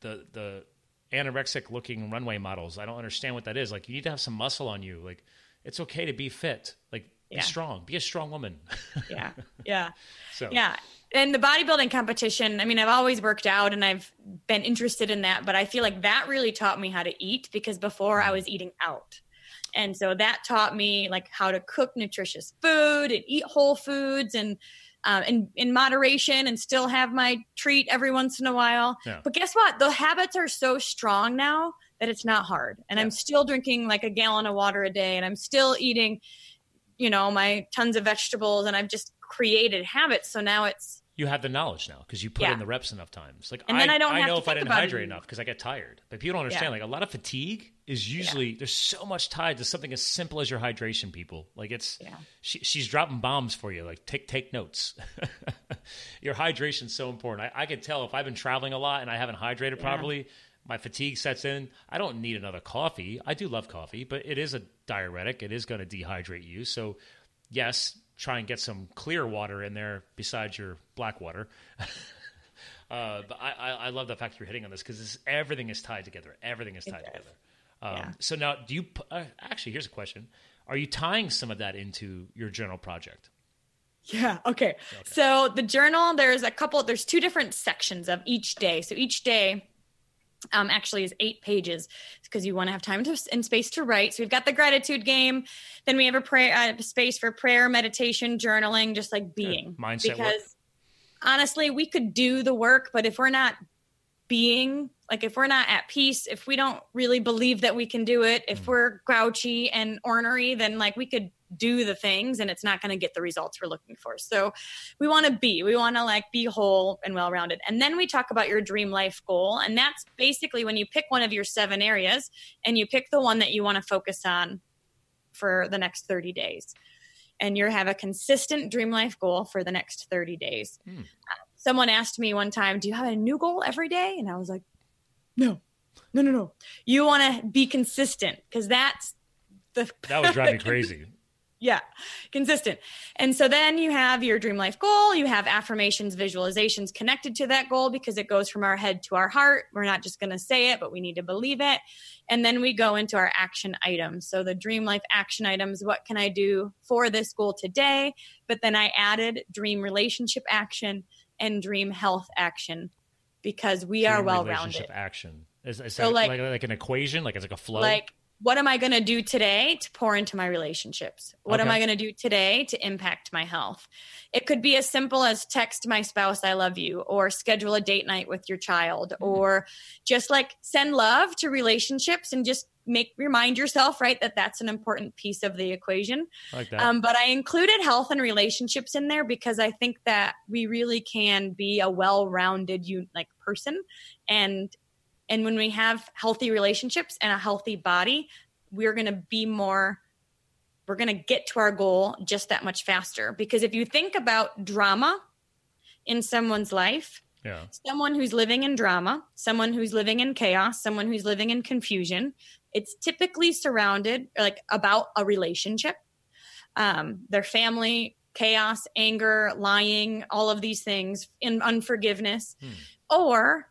the the anorexic looking runway models. I don't understand what that is. Like, you need to have some muscle on you. Like, it's okay to be fit. Like, be Yeah. strong. Be a strong woman. *laughs* Yeah. Yeah. so Yeah. And the bodybuilding competition, I mean, I've always worked out and I've been interested in that, but I feel like that really taught me how to eat because before I mm-hmm. was eating out. And so that taught me like how to cook nutritious food and eat whole foods and um, in, in moderation and still have my treat every once in a while. Yeah. But guess what? The habits are so strong now that it's not hard. And I'm still drinking like a gallon of water a day and I'm still eating, you know, my tons of vegetables and I've just created habits. So now it's, you have the knowledge now because you put Yeah. in the reps enough times. Like And then I don't have know if I didn't about it hydrate enough because I get tired. But people don't understand. Yeah. Like a lot of fatigue is usually there's so much tied to something as simple as your hydration. People like it's Yeah. she, she's dropping bombs for you. Like take take notes. *laughs* your hydration's so important. I, I can tell if I've been traveling a lot and I haven't hydrated properly. My fatigue sets in. I don't need another coffee. I do love coffee, but it is a diuretic. It is going to dehydrate you. So, yes, try and get some clear water in there besides your black water. *laughs* uh, but I, I, I love the fact you're hitting on this because everything is tied together. Everything is tied together. Um, Yeah. So now, do you uh, actually? Here's a question: Are you tying some of that into your journal project? Yeah. Okay. So the journal, there's a couple, there's two different sections of each day. So each day um, actually is eight pages because you want to have time to, and space to write. So we've got the gratitude game. Then we have a prayer uh, space for prayer, meditation, journaling, just like being. Mindset work. Because honestly, we could do the work, but if we're not being like if we're not at peace if we don't really believe that we can do it Mm. if we're grouchy and ornery then like we could do the things and it's not going to get the results we're looking for. So we want to be we want to like be whole and well rounded and then we talk about your dream life goal and that's basically when you pick one of your seven areas and you pick the one that you want to focus on for the next 30 days. And you have a consistent dream life goal for the next 30 days. Hmm. someone asked me one time do you have a new goal every day? And i was like no. No no no. You want to be consistent because that's the *laughs* That would drive me crazy. yeah consistent. And so then you have your dream life goal you have affirmations visualizations connected to that goal because it goes from our head to our heart. We're not just going to say it but we need to believe it. And then we go into our action items. So the dream life action items what can i do for this goal today? But then i added dream relationship action and dream health action because we are well rounded action. Is, is So, that like, like- like like an equation? Like it's like a flow. like what am i going to do today to pour into my relationships what am i going to do today to impact my health it could be as simple as text my spouse i love you or schedule a date night with your child Mm-hmm. or just like send love to relationships and just make remind yourself right that that's an important piece of the equation like that. um, but I included health and relationships in there because I think that we really can be a well-rounded you like person, and and when we have healthy relationships and a healthy body, we're going to be more. We're going to get to our goal just that much faster because if you think about drama in someone's life, yeah. someone who's living in drama, someone who's living in chaos, someone who's living in confusion. It's typically surrounded like about a relationship, um, their family, chaos, anger, lying, all of these things, in unforgiveness, or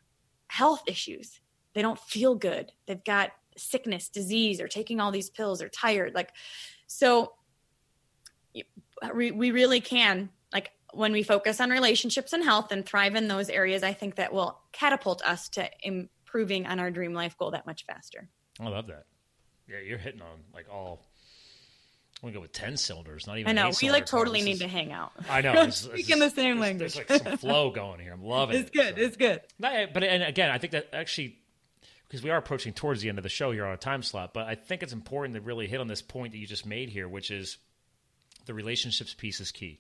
health issues. They don't feel good. They've got sickness, disease, or taking all these pills, or tired. Like, so we, we really can like when we focus on relationships and health and thrive in those areas i think that will catapult us to improving on our dream life goal that much faster I love that. Yeah, you're hitting on like all. I'm gonna go with ten cylinders, not even. i know we like totally need to hang out I know. *laughs* It's, Speaking the same there's- language. There's like some flow going here. I'm loving *laughs* it's it. It's good so. it's good eh, but and again, I think that actually because we are approaching towards the end of the show here on a time slot, but I think it's important to really hit on this point that you just made here, which is the relationships piece is key.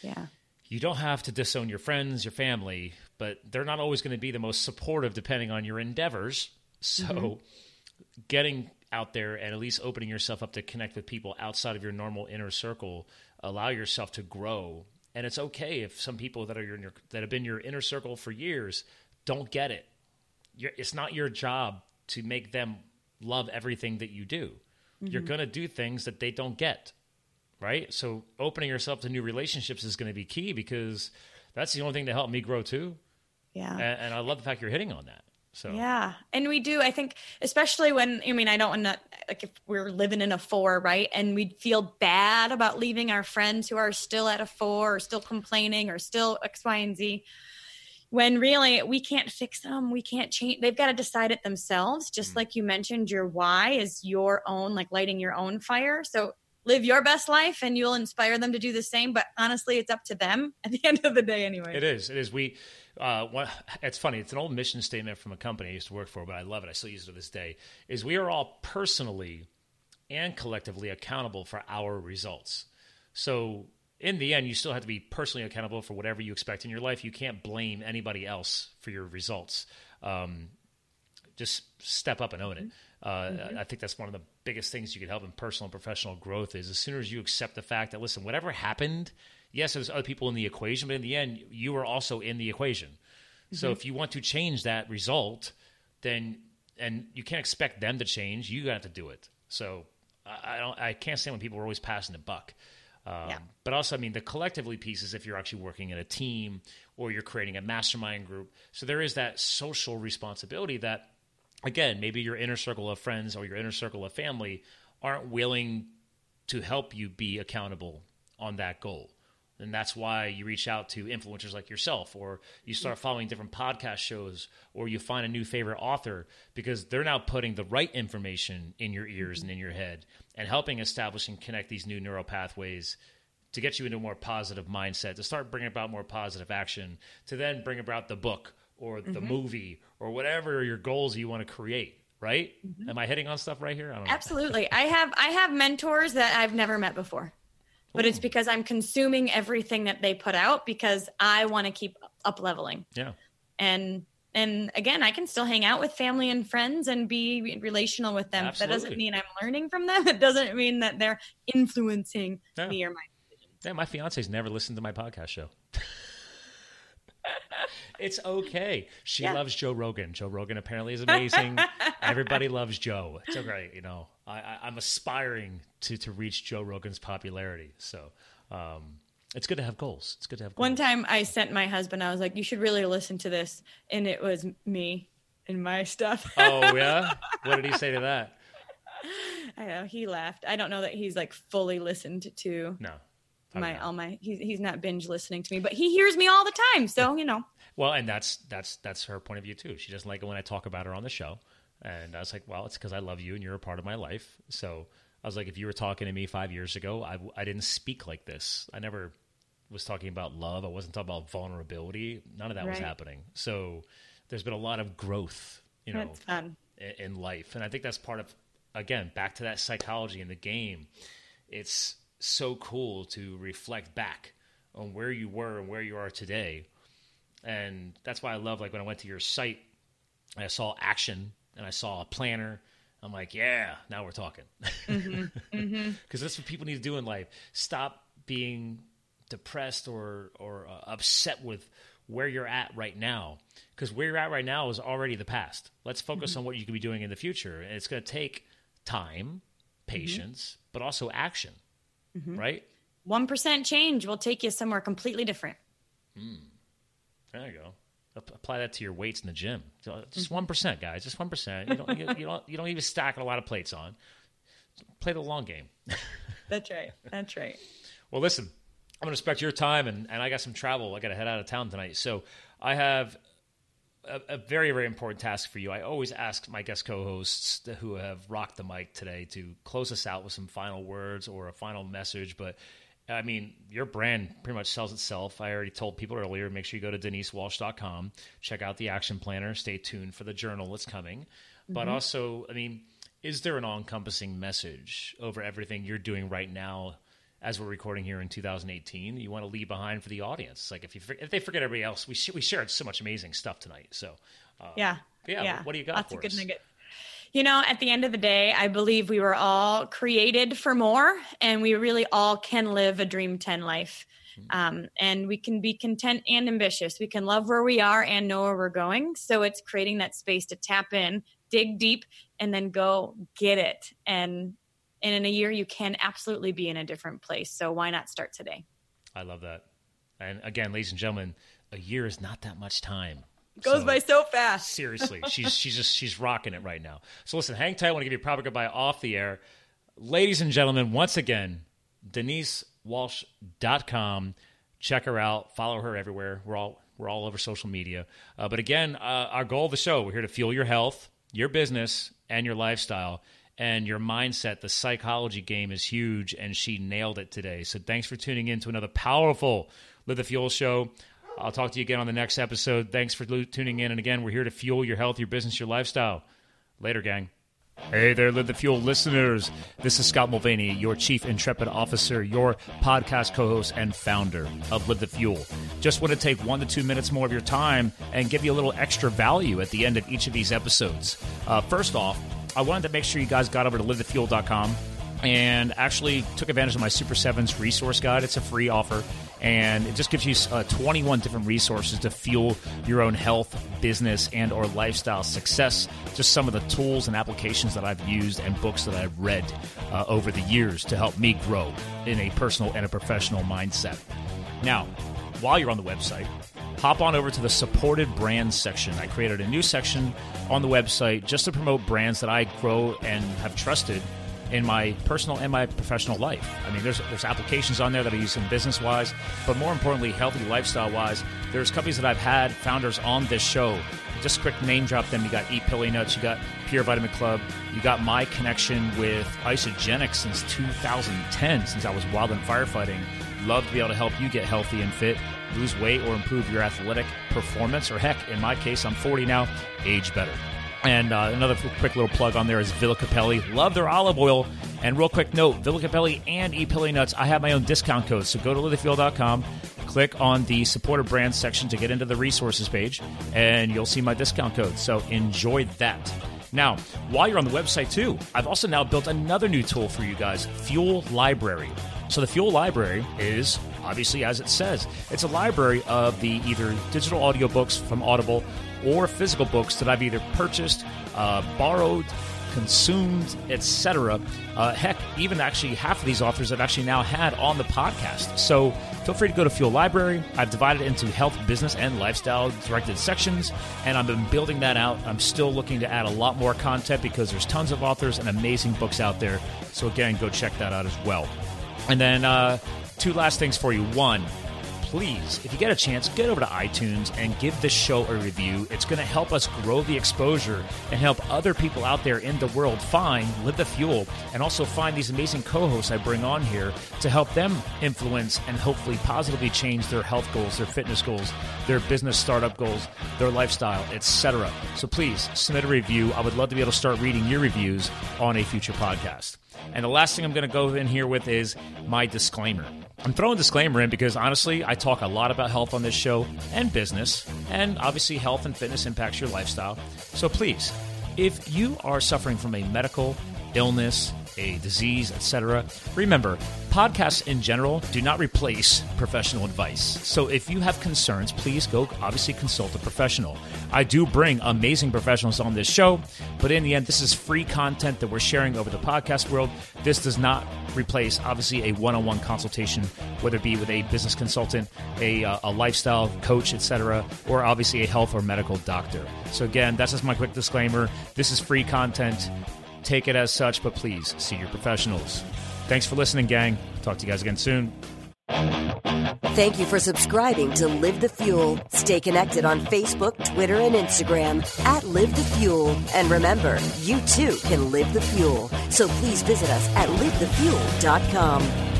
yeah you don't have to disown your friends, your family, but they're not always going to be the most supportive depending on your endeavors. So, mm-hmm. getting out there and at least opening yourself up to connect with people outside of your normal inner circle, allow yourself to grow. And it's okay if some people that are your that have been your inner circle for years don't get it. It's not your job to make them love everything that you do. Mm-hmm. You're going to do things that they don't get right? So opening yourself to new relationships is going to be key because that's the only thing that helped me grow too. Yeah. And, and I love the fact you're hitting on that. So yeah, and we do. I think, especially when I mean, I don't want to like if we're living in a four, right? And we'd feel bad about leaving our friends who are still at a four, or still complaining, or still X, Y, and Z. When really we can't fix them, we can't change. They've got to decide it themselves. Just mm. like you mentioned, your why is your own, like lighting your own fire. So live your best life and you'll inspire them to do the same but honestly it's up to them *laughs* at the end of the day anyway it is it is we uh, it's funny it's an old mission statement from a company i used to work for but i love it i still use it to this day is we are all personally and collectively accountable for our results so in the end you still have to be personally accountable for whatever you expect in your life you can't blame anybody else for your results um, just step up and own it uh, mm-hmm. I think that's one of the biggest things you can help in personal and professional growth is as soon as you accept the fact that listen, whatever happened, yes, there's other people in the equation, but in the end, you are also in the equation. Mm-hmm. So if you want to change that result, then and you can't expect them to change, you got to do it. So I don't, I can't stand when people are always passing the buck. Um, yeah. But also, I mean, the collectively pieces if you're actually working in a team or you're creating a mastermind group. So there is that social responsibility that again, maybe your inner circle of friends or your inner circle of family aren't willing to help you be accountable on that goal. And that's why you reach out to influencers like yourself, or you start following different podcast shows, or you find a new favorite author because they're now putting the right information in your ears and in your head and helping establish and connect these new neural pathways to get you into a more positive mindset, to start bringing about more positive action, to then bring about the book or the mm-hmm. movie or whatever your goals you want to create right mm-hmm. am i hitting on stuff right here I absolutely i have i have mentors that i've never met before but Ooh. it's because i'm consuming everything that they put out because i want to keep up leveling yeah and and again i can still hang out with family and friends and be relational with them Absolutely. that doesn't mean i'm learning from them *laughs* it doesn't mean that they're influencing yeah. me or my decisions yeah my fiance's never listened to my podcast show *laughs* it's okay. She yeah. loves Joe Rogan. Joe Rogan apparently is *laughs* amazing. Everybody loves Joe. It's okay. You know, I, am aspiring to to reach Joe Rogan's popularity. So. Um, it's good to have goals. It's good to have goals. One time I sent my husband, I was like, you should really listen to this. And it was me and my stuff. oh, *laughs* yeah? What did he say to that? I know. He laughed. I don't know that he's like fully listened to. No my all my he's he's not binge listening to me, but he hears me all the time. So you know. Well, and that's that's that's her point of view too. She doesn't like it when I talk about her on the show, and I was like, well, it's because I love you and you're a part of my life. So I was like, if you were talking to me five years ago, I I didn't speak like this. I never was talking about love. I wasn't talking about vulnerability. None of that right. was happening. So there's been a lot of growth, you know, in, in life, and I think that's part of again back to that psychology in the game. It's so cool to reflect back on where you were and where you are today. And that's why I love like when I went to your site, I saw action and I saw a planner. I'm like, yeah, now we're talking. Because mm-hmm. *laughs* mm-hmm. *laughs* that's what people need to do in life. Stop being depressed or or uh, upset with where you're at right now. Because where you're at right now is already the past. Let's focus mm-hmm. on what you can be doing in the future. And it's going to take time, mm-hmm. patience, but also action mm-hmm. right? 1% change will take you somewhere completely different. Mm. There you go. Apply that to your weights in the gym. Just mm-hmm. one percent, guys. Just one percent. You don't. You, you, don't. You don't even stack a lot of plates on. Play the long game. That's right. That's right. *laughs* Well, listen. I'm going to respect your time, and, and I got some travel. I got to head out of town tonight, so I have a, a, very, very important task for you. I always ask my guest co hosts who have rocked the mic today to close us out with some final words or a final message. But I mean, your brand pretty much sells itself. I already told people earlier make sure you go to denisewalsh.com, check out the action planner, stay tuned for the journal that's coming. Mm-hmm. But also, I mean, is there an all encompassing message over everything you're doing right now as we're recording here in 2018 you want to leave behind for the audience. Like if you if they forget everybody else, we sh- we shared so much amazing stuff tonight. So uh, yeah, yeah, yeah. What do you got? Lots of good us? nuggets. You know, at the end of the day, I believe we were all created for more, and we really all can live a dream 10 life. Hmm. Um, and we can be content and ambitious. We can love where we are and know where we're going. So it's creating that space to tap in, dig deep, and then go get it. And, and in a year, you can absolutely be in a different place. So why not start today? I love that. And again, ladies and gentlemen, a year is not that much time. Goes so, by so fast. seriously, *laughs* she's she's just she's rocking it right now. So listen, hang tight. I want to give you a proper goodbye off the air, ladies and gentlemen. Once again, DeniseWalsh.com. Check her out. Follow her everywhere. We're all we're all over social media. Uh, but again, uh, our goal of the show: we're here to fuel your health, your business, and your lifestyle. And your mindset, the psychology game is huge, and she nailed it today. So, thanks for tuning in to another powerful Live the Fuel show. I'll talk to you again on the next episode. Thanks for tuning in. And again, we're here to fuel your health, your business, your lifestyle. Later, gang. Hey there, Live the Fuel listeners. This is Scott Mulvaney, your Chief Intrepid Officer, your podcast co host, and founder of Live the Fuel. Just want to take one to two minutes more of your time and give you a little extra value at the end of each of these episodes. Uh, first off, I wanted to make sure you guys got over to livethefuel.com and actually took advantage of my Super Sevens resource guide. It's a free offer, and it just gives you uh, 21 different resources to fuel your own health, business, and or lifestyle success. Just some of the tools and applications that I've used and books that I've read uh, over the years to help me grow in a personal and a professional mindset. Now, while you're on the website, hop on over to the supported brands section. I created a new section on the website just to promote brands that I grow and have trusted in my personal and my professional life. I mean, there's there's applications on there that I use in business wise, but more importantly, healthy lifestyle wise. There's companies that I've had founders on this show. Just quick name drop them. You got Eat Pili Nuts, you got Pure Vitamin Club, you got my connection with Isagenix since 2010, since I was wild and firefighting. Love to be able to help you get healthy and fit, lose weight, or improve your athletic performance. Or heck, in my case, I'm 40 now, age better. And uh, another quick little plug on there is Villa Cappelli. Love their olive oil. And real quick note Villa Cappelli and Pili Nuts, I have my own discount code. So go to livethefuel.com, click on the supporter brands section to get into the resources page, and you'll see my discount code. So enjoy that. Now, while you're on the website too, I've also now built another new tool for you guys Fuel Library. So the Fuel Library is obviously as it says, it's a library of the either digital audiobooks from Audible or physical books that I've either purchased, uh, borrowed, consumed, etc. Uh, heck, even actually half of these authors I've actually now had on the podcast. So feel free to go to Fuel Library. I've divided it into health, business, and lifestyle directed sections, and I've been building that out. I'm still looking to add a lot more content because there's tons of authors and amazing books out there. So again, go check that out as well. And then uh, two last things for you. One, please, if you get a chance, get over to iTunes and give this show a review. It's going to help us grow the exposure and help other people out there in the world find Live the Fuel and also find these amazing co hosts I bring on here to help them influence and hopefully positively change their health goals, their fitness goals, their business startup goals, their lifestyle, etc. So please submit a review. I would love to be able to start reading your reviews on a future podcast. And the last thing I'm going to go in here with is my disclaimer. I'm throwing disclaimer in because honestly, I talk a lot about health on this show and business, and obviously, health and fitness impacts your lifestyle. So please, if you are suffering from a medical illness, a disease, etc., remember, podcasts in general do not replace professional advice. So if you have concerns, please go obviously consult a professional. I do bring amazing professionals on this show, but in the end, this is free content that we're sharing over the podcast world. This does not replace obviously a one-on-one consultation, whether it be with a business consultant, a, uh, a lifestyle coach, etc., or obviously a health or medical doctor. So again, that's just my quick disclaimer. This is free content. Take it as such, but please see your professionals. Thanks for listening, gang. Talk to you guys again soon. Thank you for subscribing to Live the Fuel. Stay connected on Facebook, Twitter, and Instagram at Live the Fuel. And remember, you too can live the fuel. So please visit us at livethefuel.com.